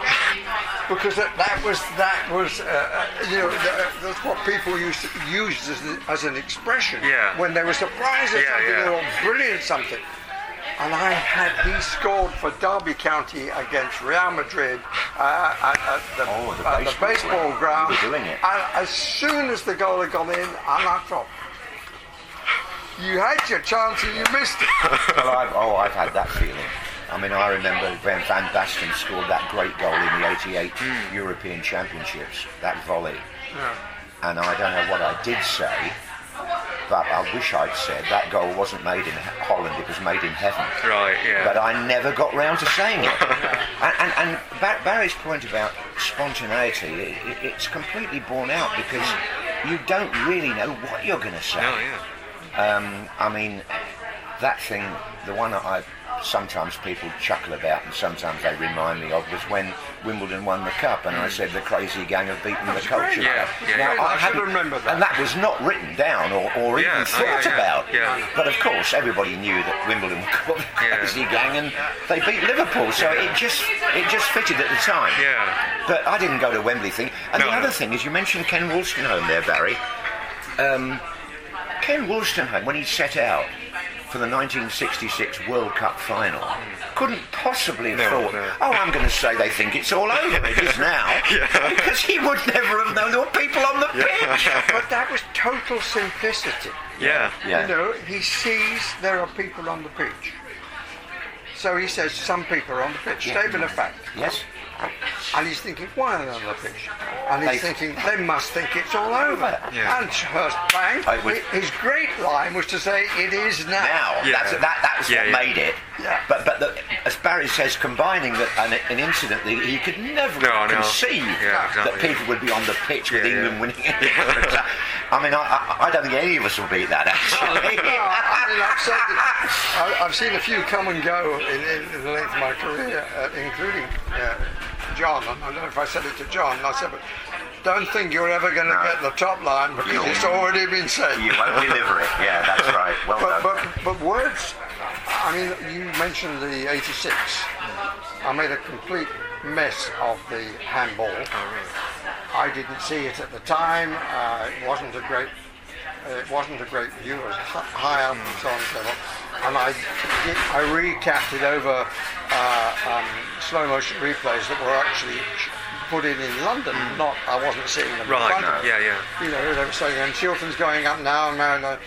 because that, that was that was uh, uh, you know that, that's what people used to use as, an- as an expression Yeah. when they were surprised at Yeah, something yeah. or brilliant something. And I had he scored for Derby County against Real Madrid uh, at, at the, Oh, the at the baseball baseball ground. ground. You were doing it. And as soon as the goal had gone in, and I thought, you had your chance and you missed it. well, I've, oh, I've had that feeling. I mean, I remember when Van Basten scored that great goal in the '88 Hmm. European Championships, that volley. And I don't know what I did say, but I wish I'd said that goal wasn't made in Holland; it was made in heaven. Right, yeah. But I never got round to saying it. and and, and Ba- Barry's point about spontaneity, it, it, it's completely borne out because you don't really know what you're going to say. No, yeah. Um, I mean, that thing, the one that I sometimes people chuckle about and sometimes they remind me of was when Wimbledon won the cup and I said the crazy gang have beaten the culture. Yeah, yeah, Now, yeah. I should hadn't- remember that. And that was not written down or, or even oh, thought about. yeah. But of course, everybody knew that Wimbledon called the crazy gang and they beat Liverpool, so it just it just fitted at the time. Yeah. But I didn't go to Wembley thing. And No, the no. other thing is, you mentioned Ken Wolstenholme there, Barry. Um, Ken Wolstenholme, when he set out for the 1966 World Cup final, oh. couldn't possibly have No, thought, no. oh, I'm going to say they think it's all over. It is now. Because he would never have known there were people on the pitch. But that was total simplicity. Yeah. Yeah. You know, he sees there are people on the pitch. So he says some people are on the pitch. Statement of fact. Yes. And he's thinking, why are they on the pitch? And he's They- thinking, they must think it's all over. Yeah. And Hurst bang. I would- His great line was to say, it is now. Now, Yeah. that's, that, that's Yeah, what yeah. made it. Yeah. But but the, as Barry says, combining that an, an incident that he could never No, no. conceive Yeah, exactly, that people would be on the pitch with Yeah, England yeah. winning. I mean, I, I, I don't think any of us will beat that actually. No, I mean, I've, said that, I- I've seen a few come and go in, in, in the length of my career, uh, including uh, John. I don't know if I said it to John. I said, but don't think you're ever going to No. get the top line because You- it's already been said. you won't deliver it. Yeah, that's right. Well But, done. but, but words, I mean, you mentioned the 86. I made a complete mess of the handball. I didn't see it at the time. Uh, it wasn't a great. Uh, it wasn't a great view. It was high up and so on and so on. And I, did, I recapped it over uh, um, slow motion replays that were actually put in in London. Not I wasn't seeing them. in Right, me. yeah, yeah. You know, they were saying, and Shilton's going up now, and now, now.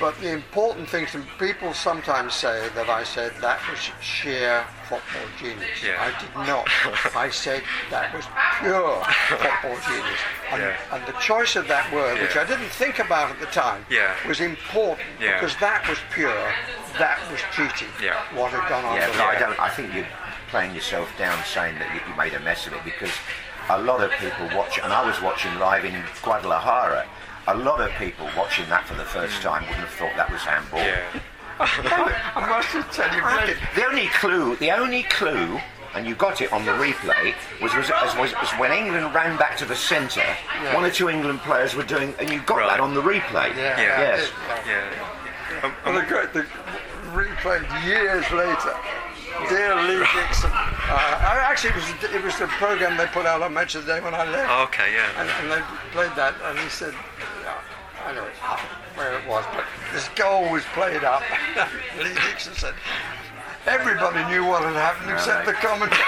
But the important thing to people sometimes say that I said that was sheer football genius. Yeah. I did not. I said that was pure football genius. And, Yeah. and the choice of that word, which I didn't think about at the time, Yeah. was important Yeah. because that was pure, that was cheating. Yeah. What had gone on. Yeah, to but I don't. I think you're playing yourself down, saying that you, you made a mess of it because a lot of people watch, and I was watching live in Guadalajara. A lot of people watching that for the first time wouldn't have thought that was handball. Yeah. I must just tell you, I- The only clue, the only clue, and you got it on the replay, was was, was, was, was when England ran back to the centre. Yeah. One or two England players were doing, and you got Right. that on the replay. Yeah. Yeah. Yes. Yeah. Um, Well, the, great, the replayed years later. Dear Lee Dixon. Uh, I- actually, it was, it was the program they put out on Match of the Day when I left. Oh, okay, yeah. And, and they played that, and he said, yeah, I know where it was, but this goal was played up. Lee Dixon said, everybody knew what had happened except the commentator.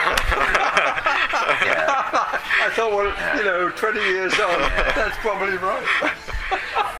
I thought, well, you know, 20 years on, that's probably right.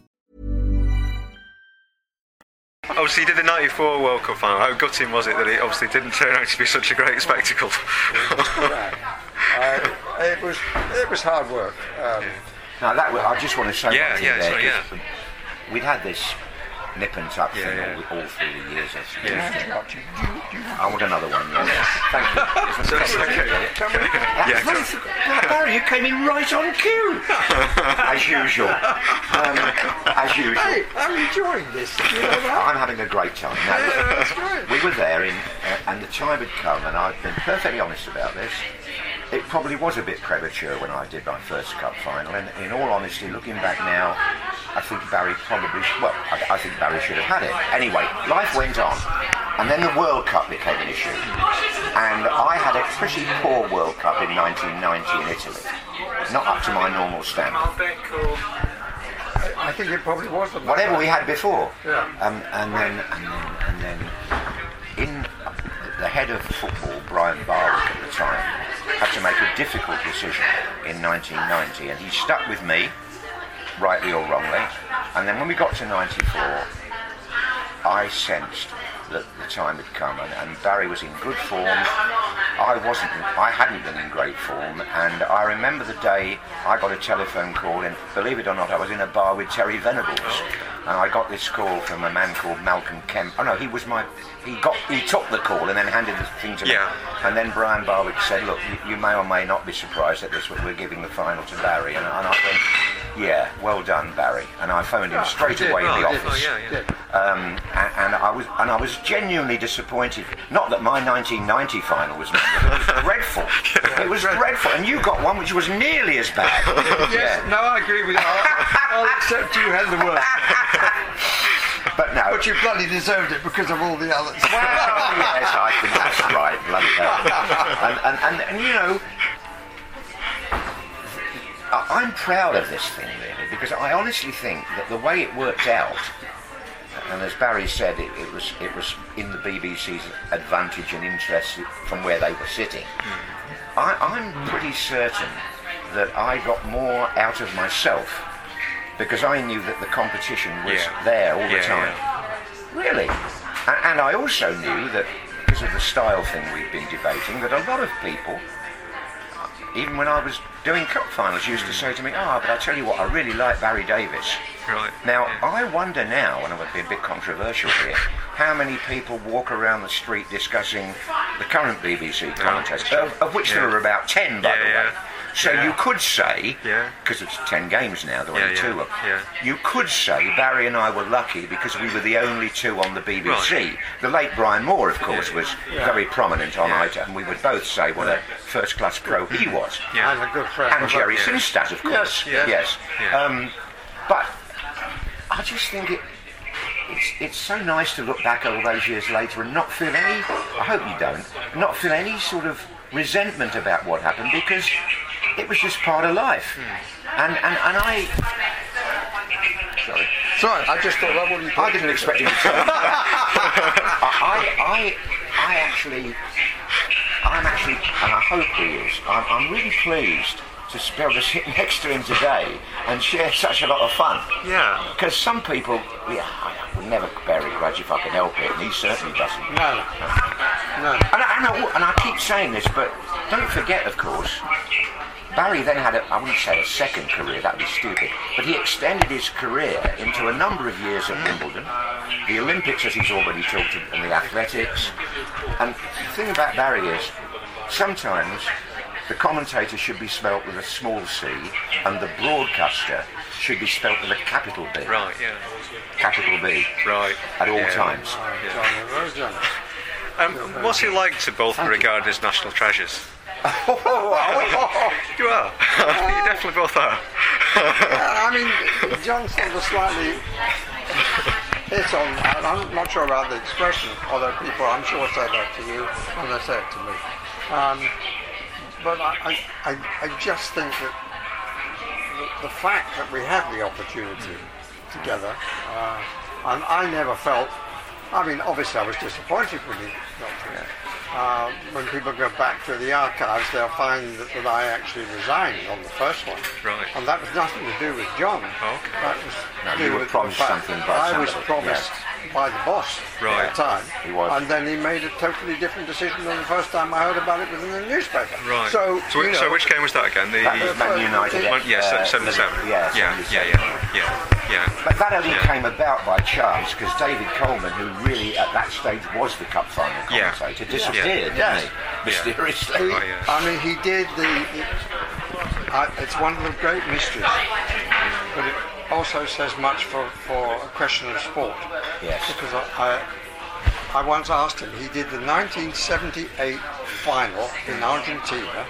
Obviously, you did the '94 World Cup final. How gutting was it that it obviously didn't turn out to be such a great spectacle? Uh, it was it was hard work. Um, Now that I just want to say Yeah, one thing yeah, there. sorry, 'cause We'd had this nip and tuck Yeah, thing yeah. All, all through the years. I suppose. Yeah. I want another one. Yes. Thank you. So it's okay. That's Yeah. very th- Barry, you came in right on cue. as usual. Um, as usual. hey, I'm enjoying this. You know? I'm having a great time. Now, Yeah, we were there, in, uh, and the time had come, and I've been perfectly honest about this. It probably was a bit premature when I did my first cup final, and in all honesty, looking back now, I think Barry probably, sh- well, I, I think Barry should have had it. Anyway, life went on, and then the World Cup became an issue, and I had a pretty poor World Cup in 1990 in Italy, not up to my normal standard. I think it probably was whatever we had before. Yeah. Um, and then and then and then in the head of football, Brian Barwick at the time, had to make a difficult decision in 1990, and he stuck with me, rightly or wrongly. And then when we got to 94, I sensed that the time had come, and, and Barry was in good form. I wasn't. I hadn't been in great form, and I remember the day I got a telephone call, and believe it or not, I was in a bar with Terry Venables, and I got this call from a man called Malcolm Kemp. Oh no, he was my. He got. He took the call and then handed the thing to me. Yeah. And then Brian Barwick said, "Look, you, you may or may not be surprised at this, but we're giving the final to Barry." And, and I went, "Yeah, well done, Barry." And I phoned him straight did. away in Oh, the I did. office. Oh, yeah, yeah. Um, and, and I was and I was genuinely disappointed. Not that my 1990 final was memorable, it was dreadful. It was dreadful, and you got one which was nearly as bad. Yes, no, I agree with you. I'll, I'll accept you had the worst. But no. But you bloody deserved it because of all the others. Well, yes, I think that's right. bloody hell. And, and, and, and you know, I'm proud of this thing really because I honestly think that the way it worked out, and as Barry said, it, it was it was in the BBC's advantage and interest from where they were sitting. Hmm. I, I'm pretty certain that I got more out of myself because I knew that the competition was Yeah. there all the Yeah, time. Really? And, and I also knew that because of the style thing we've been debating, that a lot of people, even when I was doing cup finals, used to say to me, "Ah, but I tell you what, I really like Barry Davies." Right. Now, yeah. I wonder now, and I would be a bit controversial here, how many people walk around the street discussing the current BBC commentators, of, of which there are about 10, by Yeah, the way. Yeah. So Yeah. you could say, Yeah. because it's 10 games now, there are Yeah, only yeah, two of them, yeah. you could say Barry and I were lucky because we were the only two on the BBC. Right. The late Brian Moore, of course, Yeah. was very prominent on Yeah. ITA, and we would both say what a first-class pro he was. Yeah. And a good friend. And Gerry Yeah. Sinstadt, of course. Yes, yes. Yeah. Um, but I just think it, it's, it's so nice to look back all those years later and not feel any, I hope you don't, not feel any sort of resentment about what happened because it was just part of life. Hmm. And, and, and I. Sorry. Sorry, I just thought that wouldn't. I didn't expect you to say. I, I, I actually, I'm actually, and I hope he is, I'm, I'm really pleased to be able to sit next to him today and share such a lot of fun. Yeah. Because some people, yeah, I would never bear a grudge if I can help it, and he certainly doesn't. No, no. And I, and, I, and I keep saying this, but don't forget, of course, Barry then had, a, I wouldn't say a second career, that would be stupid, but he extended his career into a number of years at Wimbledon, the Olympics, as he's already talked about, and the athletics. And the thing about Barry is, sometimes the commentator should be spelt with a small c, and the broadcaster should be spelt with a capital B. Right, yeah. Capital B. Right. At all Yeah. times. John, you're very generous. Um, what's it like to both be regarded as national treasures? Oh, are we? You are. you definitely both are. I mean, John sort of slightly hit on, I'm not sure about the expression, although people I'm sure say that to you and they say it to me. Um, but I, I, I, I just think that the, the fact that we have the opportunity together, uh, and I never felt, I mean, obviously I was disappointed when he got to uh, when people go back to the archives, they'll find that, that I actually resigned on the first one. Right. And that was nothing to do with John. Okay. That was No, you were promised something by I was somebody, promised by the boss Right. at the time. He was. And then he made a totally different decision than the first time I heard about it was in the newspaper. Right. So, so, you which- so which game was that again? The That was Man United. One- yeah, uh, se- 77. Yeah, yeah, yeah, yeah, yeah, yeah. But that only Yeah. came about by chance because David Coleman, who really at that stage was the cup final Yeah. commentator, disappeared, Yeah. didn't he? Mysteriously. he, Oh, yeah. I mean, he did the. the I it's one of the great mysteries, but it also says much for, for a question of sport. Yes. Because I, I, I once asked him. He did the 1978 final in Argentina.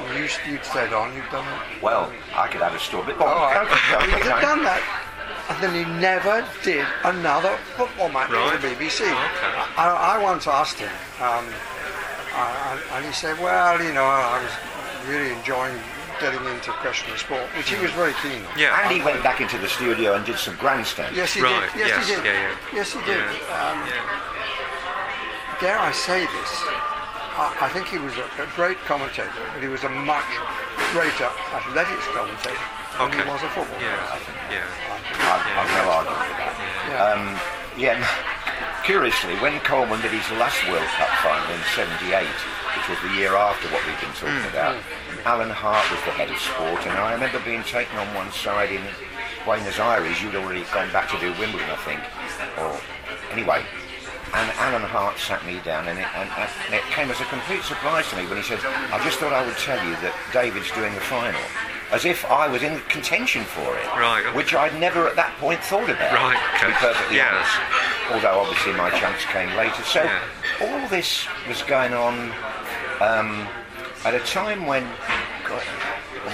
And you, you'd said on. You've done it. Well, I could have a story. But go Oh, go. have done that. And then he never did another football match Right. for the BBC. Okay. I, I once asked him, um, I, I- and he said, "Well, you know, I was really enjoying getting into Question of Sport, which he was very keen on. Yeah. And he went back into the studio and did some grandstands. Yes, he Right, did. Yes, yes, he did. yeah, yeah. Yes, he did. Yeah. Um, Dare I say this? I, I think he was a, a great commentator, but he was a much greater athletics commentator than Okay. he was a football Yeah. player. I think. Yeah. I've, I've no argument with that. Yeah. Um, yeah, curiously, when Coleman did his last World Cup final in 78, which was the year after what we've been talking about, Alan Hart was the head of sport, and I remember being taken on one side in Buenos Aires. You'd already gone back to do Wimbledon, I think. Or Anyway, and Alan Hart sat me down, and it, and, and it came as a complete surprise to me when he said, I just thought I would tell you that David's doing the final. As if I was in contention for it, Right, okay. which I'd never at that point thought about Right, to be perfectly Yeah. honest. Although obviously my chance came later. So Yeah. all this was going on um, at a time when God,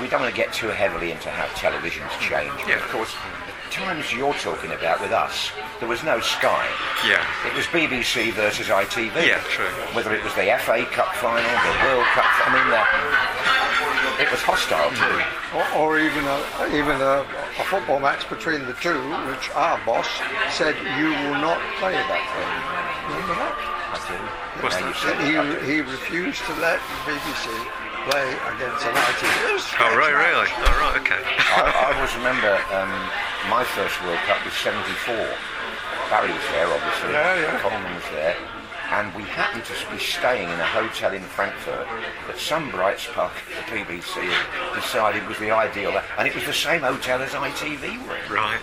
we don't want to get too heavily into how television's changed. but Yeah. Of course, the times you're talking about with us, there was no Sky. Yeah. It was BBC versus ITV. Yeah, true. Whether it was the FA Cup final, the World Cup, I mean, the, it was hostile too. Mm. Or, or even a even a, a football match between the two, which our boss said you will not play that game. Mm. Remember that? I do. What's Now that? He, it, I do. he refused to let BBC play against an ITV. It Oh, right, match. really? Oh, right, okay. I, I always remember um, my first World Cup was 74. Barry was there, obviously. Yeah, yeah. Coleman was there. And we happened to be staying in a hotel in Frankfurt that some bright spark at the BBC had decided was the ideal. And it was the same hotel as ITV were in. Right.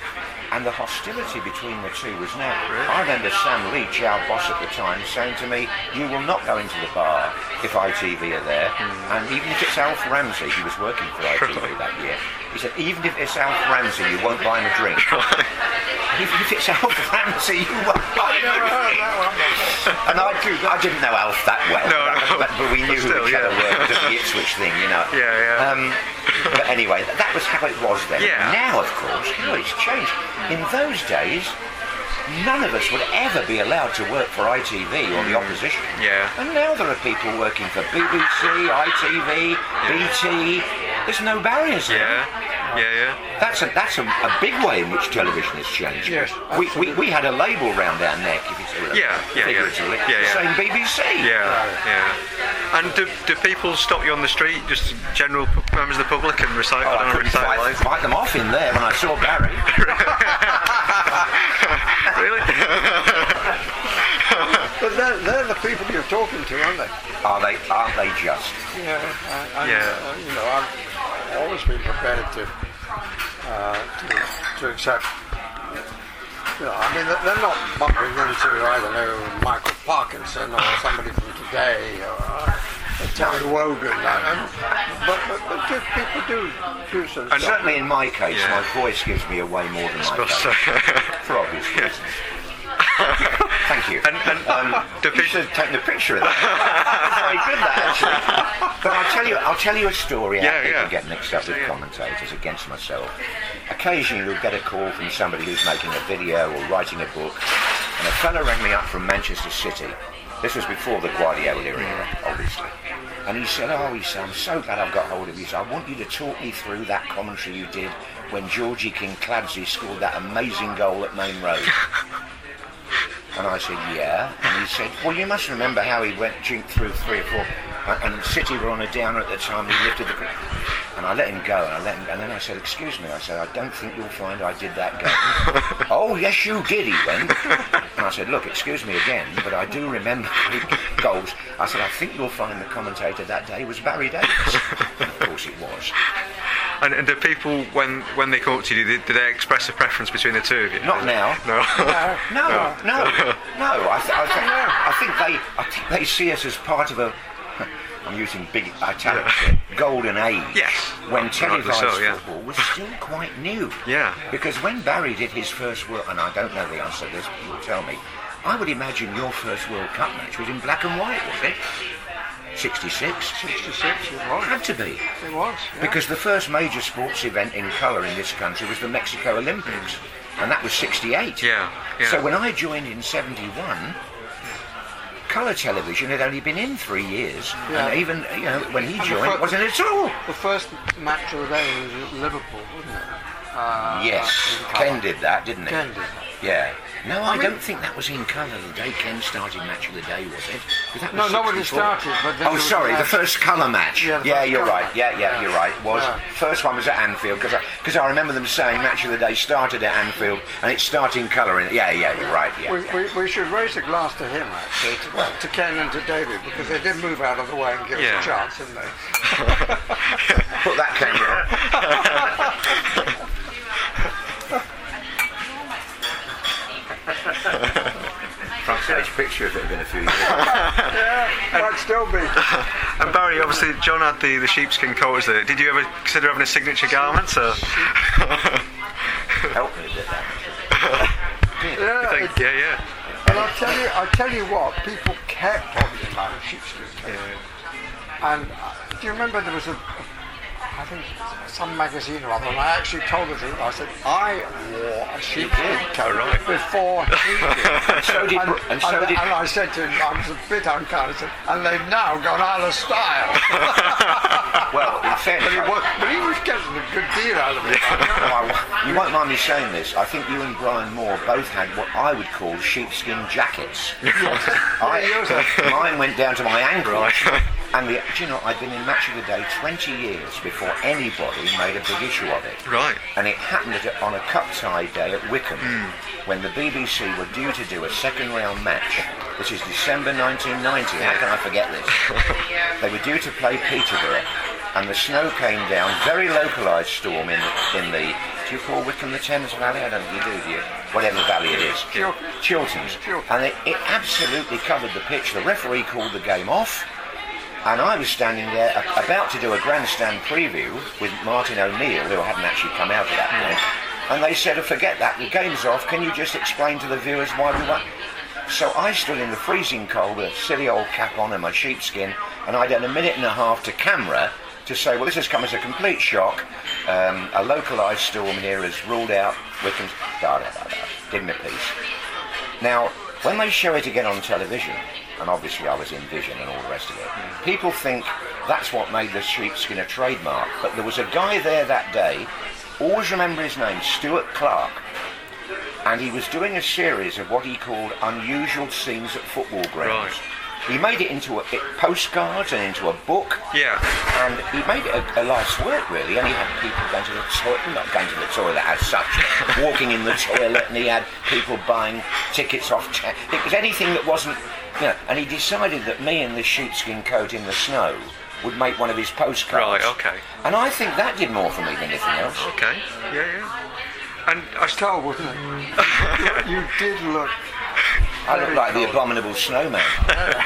And the hostility between the two was now. I remember Sam Leitch, our boss at the time, saying to me, You will not go into the bar if ITV are there. Hmm. And even if it's Alf Ramsey, he was working for ITV that year, he said, Even if it's Alf Ramsey, you won't buy him a drink. even if it's Alf Ramsey, you won't buy him a drink. And I, I didn't know Alf that well, No, no. but, but we knew But who still, each other yeah. were because of the Ipswich thing, you know. Yeah, yeah. Um, but anyway, that was how it was then. Yeah. Now, of course, how it's changed. In those days, none of us would ever be allowed to work for ITV or the opposition. Yeah. And now there are people working for BBC, ITV, BT. There's no barriers there. Yeah. Yeah, yeah. That's a that's a, a big way in which television has changed. Yes, we, we, we had a label round our neck, if you see what Yeah, yeah, yeah. figuratively, Yeah, yeah. saying BBC. Yeah, yeah. And do, do people stop you on the street, just general members of the public, and recite? Oh, I I don't couldn't recite fight, lines? fight them off in there when I saw Barry. really? But they're, they're the people you're talking to, aren't they? Are they? Aren't they just? Yeah. And, and, Yeah. uh, you know, I've always been prepared to uh, to, to accept. You know, I mean, they're- they're not bumping into, I don't know, Michael Parkinson or somebody from today or uh, Terry Wogan. And, but, but, but do, people do do some And stuff. certainly in my case, Yeah. my voice gives me away more than my Suppose face. For obvious reasons. Thank you. And- and um, do you should have taken a picture of that. That's very good, that actually. But I'll tell you, I'll tell you a story. Yeah, people yeah. get mixed up with commentators against myself. Occasionally, you'll get a call from somebody who's making a video or writing a book, and a fella rang me up from Manchester City. This was before the Guardiola era, obviously. And he said, Oh, he said, I'm so glad I've got hold of you. Said, I want you to talk me through that commentary you did when Georgi Kinkladze scored that amazing goal at Maine Road. And I said, yeah. And he said, well, you must remember how he went jinked through three or four. Uh, and, and City were on a downer at the time. He lifted the. And I let him go. And I let him. Go. And then I said, excuse me. I said, I don't think you'll find I did that game. oh, yes, you did. He went. And I said, look, excuse me again, but I do remember the goals. I said, I think you'll find the commentator that day was Barry Davies. And of course, it was. And, and do people, when when they come up to you, do they, do they express a preference between the two of you? Not now. No. No, no, no. No. I, th- I, think, I think they, I think they see us as part of a. I'm using big italics here. Golden age. Yes. When Rightly televised so, yeah. football was still quite new. Yeah. Because when Barry did his first World, and I don't know the answer to this, but you'll tell me. I would imagine your first World Cup match was in black and white, was it? 66. 66, it was. Had to be. It was. yeah. Because the first major sports event in colour in this country was the Mexico Olympics, and that was 68. Yeah, yeah. So when I joined in 71, colour television had only been in three years, Yeah. and even you know when he joined, it wasn't at all. The first match of the day was at Liverpool, wasn't it? Uh, yes. Ken did that, didn't he? Ken did that. Yeah. No, I, I mean- don't think that was in colour the day Ken started match of the day, was it? That No, was not when it started, but then Oh, there sorry, a the first colour match. Yeah, Yeah, you're colour right. match. Yeah, yeah, Yeah. you're right. It was Yeah. first one was at Anfield because because I, remember them saying match of the day started at Anfield and it's starting colour in. Yeah, yeah, you're right. Yeah. We, we, we should raise a glass to him, actually, to, to Ken and to David, because they did move out of the way and give Yeah. us a chance, didn't they? Put that camera. on. Front page picture if it had been a few years. yeah, might still be. And Barry, obviously, John had the, the sheepskin coat. There. Did you ever consider having a signature garment? Or? Help me a bit. That. Yeah, think, yeah, yeah. and I'll tell you, I'll tell you what, people kept talking about a sheepskin coat. Yeah. And uh, do you remember there was a, I think some magazine or other, and I actually told the truth. I said I wore a sheepskin coat oh, right. before he did. And so did. And, And so and- did. and I said to him, I was a bit unkind. I said, and they've now gone out of style. Well, in fairness, but, he was, but he was getting a good deal out of it. You won't mind me saying this. I think you and Brian Moore both had what I would call sheepskin jackets. I, yours mine went down to my ankles. Right. And the, do you know, I'd been in Match of the Day 20 years before anybody made a big issue of it. Right. And it happened at on a cup tie day at Wycombe hmm. when the BBC were due to do a second round match. This is December 1990. How can I forget this? they were due to play Peterborough. And the snow came down, very localised storm in the, in the, do you call Wycombe the Thames Valley? I don't think you do, do you? Whatever valley it is. Chiltern. Chilterns. Chiltern. And it, it absolutely covered the pitch. The referee called the game off. And I was standing there about to do a grandstand preview with Martin O'Neill, who hadn't actually come out at that point. And they said, oh, forget that, the game's off. Can you just explain to the viewers why we won? So I stood in the freezing cold with a silly old cap on and my sheepskin, and I'd had a minute and a half to camera to say, well, this has come as a complete shock. Um, a localised storm here has ruled out Wycombe's. Da, da, da, da. Give piece. Now, when they show it again on television, and obviously I was in vision and all the rest of it, people think that's what made the sheepskin a trademark. But there was a guy there that day, always remember his name, Stuart Clarke, and he was doing a series of what he called unusual scenes at football grounds. Right. He made it into a, it, postcards and into a book. Yeah. And he made it a, a life's work, really. And he had people going to the toilet, not going to the toilet as such, walking in the toilet, and he had people buying tickets off. Cha- it was anything that wasn't, you know. And he decided that me in this sheepskin coat in the snow would make one of his postcards. Right, okay. And I think that did more for me than anything else. Okay. Yeah, yeah. And I still. Tell, wasn't it? you did look. I look like the abominable snowman.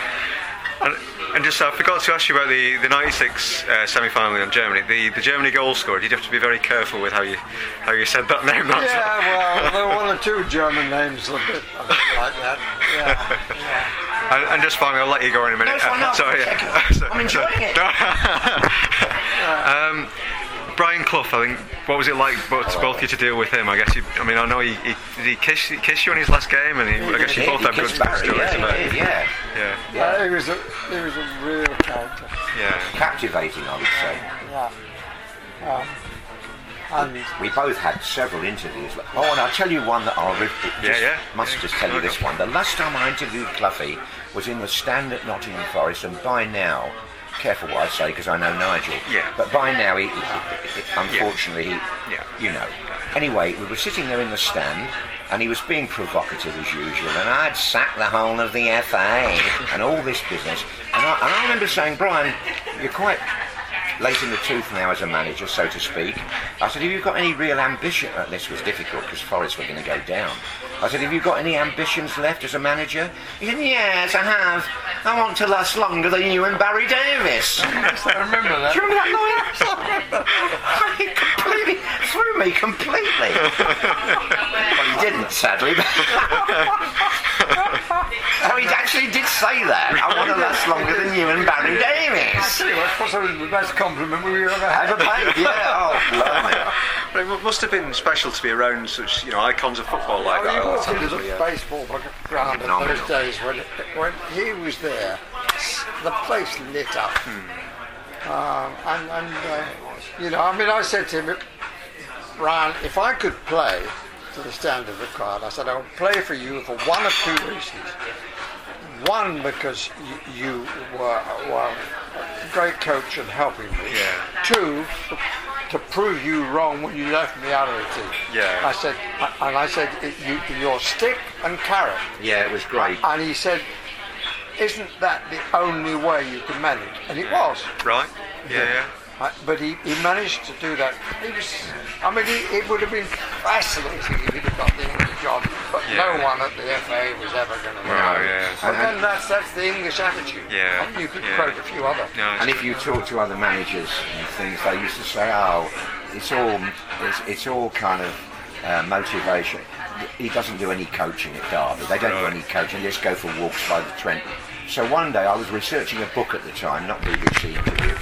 And, and just, I forgot to ask you about the, the 96 uh, semi-final in Germany. The, the Germany goal scorer, did you have to be very careful with how you how you said that name? That's Yeah, well, there were one or two German names a bit, a bit like that. Yeah, yeah. And, and just finally, I'll let you go in a minute. No, fine, no, Sorry. take it. I'm enjoying it. um, Brian Clough, I think. What was it like both, both of you to deal with him? I guess. You, I mean, I know he, he did he kiss he kiss you on his last game, and he, I guess you Yeah, both he had good kissed Barry, stories yeah, about it. did, yeah. Yeah. Yeah, he was a he was a real character. Yeah. Captivating, I would say. Yeah. Um, and We both had several interviews. Oh, and I'll tell you one that I'll re- Yeah, just, yeah. must just tell you this one. The last time I interviewed Cloughie was in the stand at Nottingham Forest, and by now, careful what I say because I know Nigel. Yeah. But by now, he, he- unfortunately, he, Yeah. you know. Anyway, we were sitting there in the stand, and he was being provocative as usual, and I'd sacked the whole of the FA and all this business. And I, and I remember saying, Brian, you're quite late in the tooth now as a manager, so to speak. I said, have you got any real ambition? Uh, this was difficult because Forest were going to go down. I said, have you got any ambitions left as a manager? He said, yes, I have. I want to last longer than you and Barry Davies. I remember that. Do you remember that line? It completely threw me completely. well, he didn't, sadly. But- Oh, he actually did say that. I want to last longer than you and Barry Davies. Actually, that's possibly the best compliment we ever had. Ever paid? Yeah. Oh, blimey. But it must have been special to be around such, you know, icons of football like Oh, that. you all the walk time, into the yeah. baseball ground in Phenomenal. those days when, when he was there, the place lit up. Um, and, and uh, you know, I mean, I said to him, Brian, if I could play to the standard of the crowd, I said, I would play for you for one of two reasons. One, because you, you were, were a great coach and helping me. Yeah. Two, to prove you wrong when you left me out of the team. Yeah. I said, and I said, you, you're stick and carrot. Yeah, it was great. And he said, isn't that the only way you can manage? And it was. Right? Yeah, yeah. Uh, but he, he managed to do that. He was, I mean, he, it would have been fascinating if he'd have got the English job, but Yeah. no one at the FA was ever going to No, yeah. And then that's, that's the English attitude. Yeah, I mean, you could yeah. quote a few other. No, And if you talk to other managers and things, they used to say, "Oh, it's all it's, it's all kind of uh, motivation." He doesn't do any coaching at Derby. They don't do any coaching. They just go for walks by the Trent. So one day I was researching a book at the time, not BBC interview.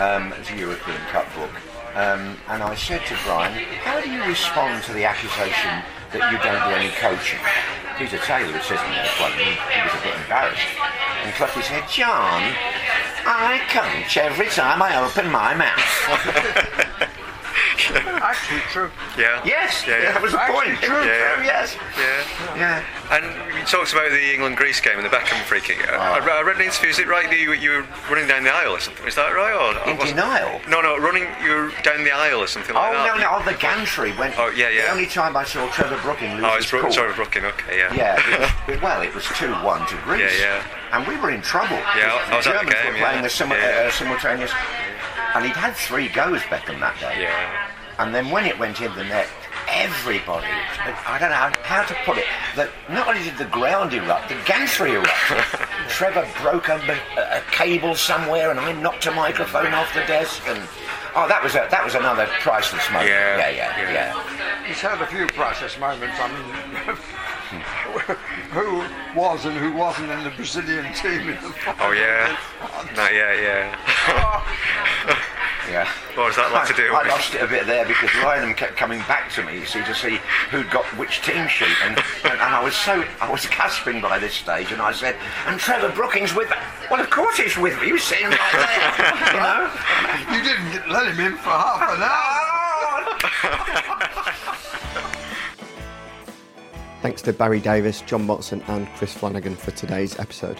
Um, a European Cup book. Um, and I said to Brian, how do you respond to the accusation that you don't do any coaching? Peter Taylor was sitting there quite, he, he was a bit embarrassed. And Cloughie said, John, I coach every time I open my mouth. Actually, true. yeah. yes, Yeah, yeah. that was the Actually point. true, Yeah. True, yes. Yeah. Yeah. And you talked about the England-Greece game and the Beckham free kick. Oh. I, I read an interview. Is it right that you, you were running down the aisle or something? Is that right? Or In was denial. No, no, running. You were down the aisle or something Oh, like no, that. Oh no, oh, the gantry went. Oh, yeah, yeah. The only time I saw Trevor Brooking lose Oh, his it's Bro- cool. sorry, Brooking. Okay, yeah. Yeah, it was, well, it was 2 1 to Greece. Yeah, yeah. And we were in trouble. Yeah, I- I was the at the Germans game, were yeah. playing the simu- Yeah, yeah. Uh, simultaneous. And he'd had three goes, Beckham, that day. Yeah. And then when it went in the net, everybody, I don't know how, how to put it, that not only did the ground erupt, the gantry erupted. Trevor broke a, a cable somewhere and I knocked a microphone off the desk and... Oh, that was a, that was another priceless moment. Yeah, yeah, yeah. yeah. yeah. He's had a few priceless moments. I mean, hmm. Who was and who wasn't in the Brazilian team in the Oh yeah. Not yet. Yeah. Yeah. What was that like to do? I lost it a bit there because Ryan kept coming back to me, you see, to see who'd got which team sheet, and, and, and I was so I was gasping by this stage, and I said, "And Trevor Brookings with me." Well, of course he's with me. He was sitting right there, you know. You didn't let him in for half an hour. Thanks to Barry Davies, John Motson, and Chris Flanagan for today's episode.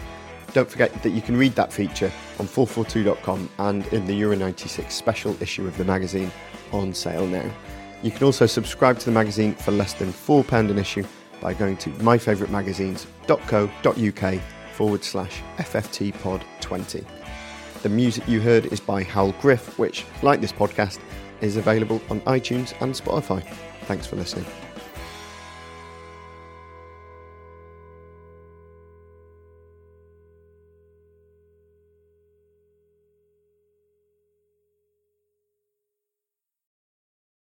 Don't forget that you can read that feature on 442.com and in the Euro 96 special issue of the magazine on sale now. You can also subscribe to the magazine for less than £4 an issue by going to myfavouritemagazines.co.uk forward slash FFTpod20. The music you heard is by Hal Griff, which, like this podcast, is available on iTunes and Spotify. Thanks for listening.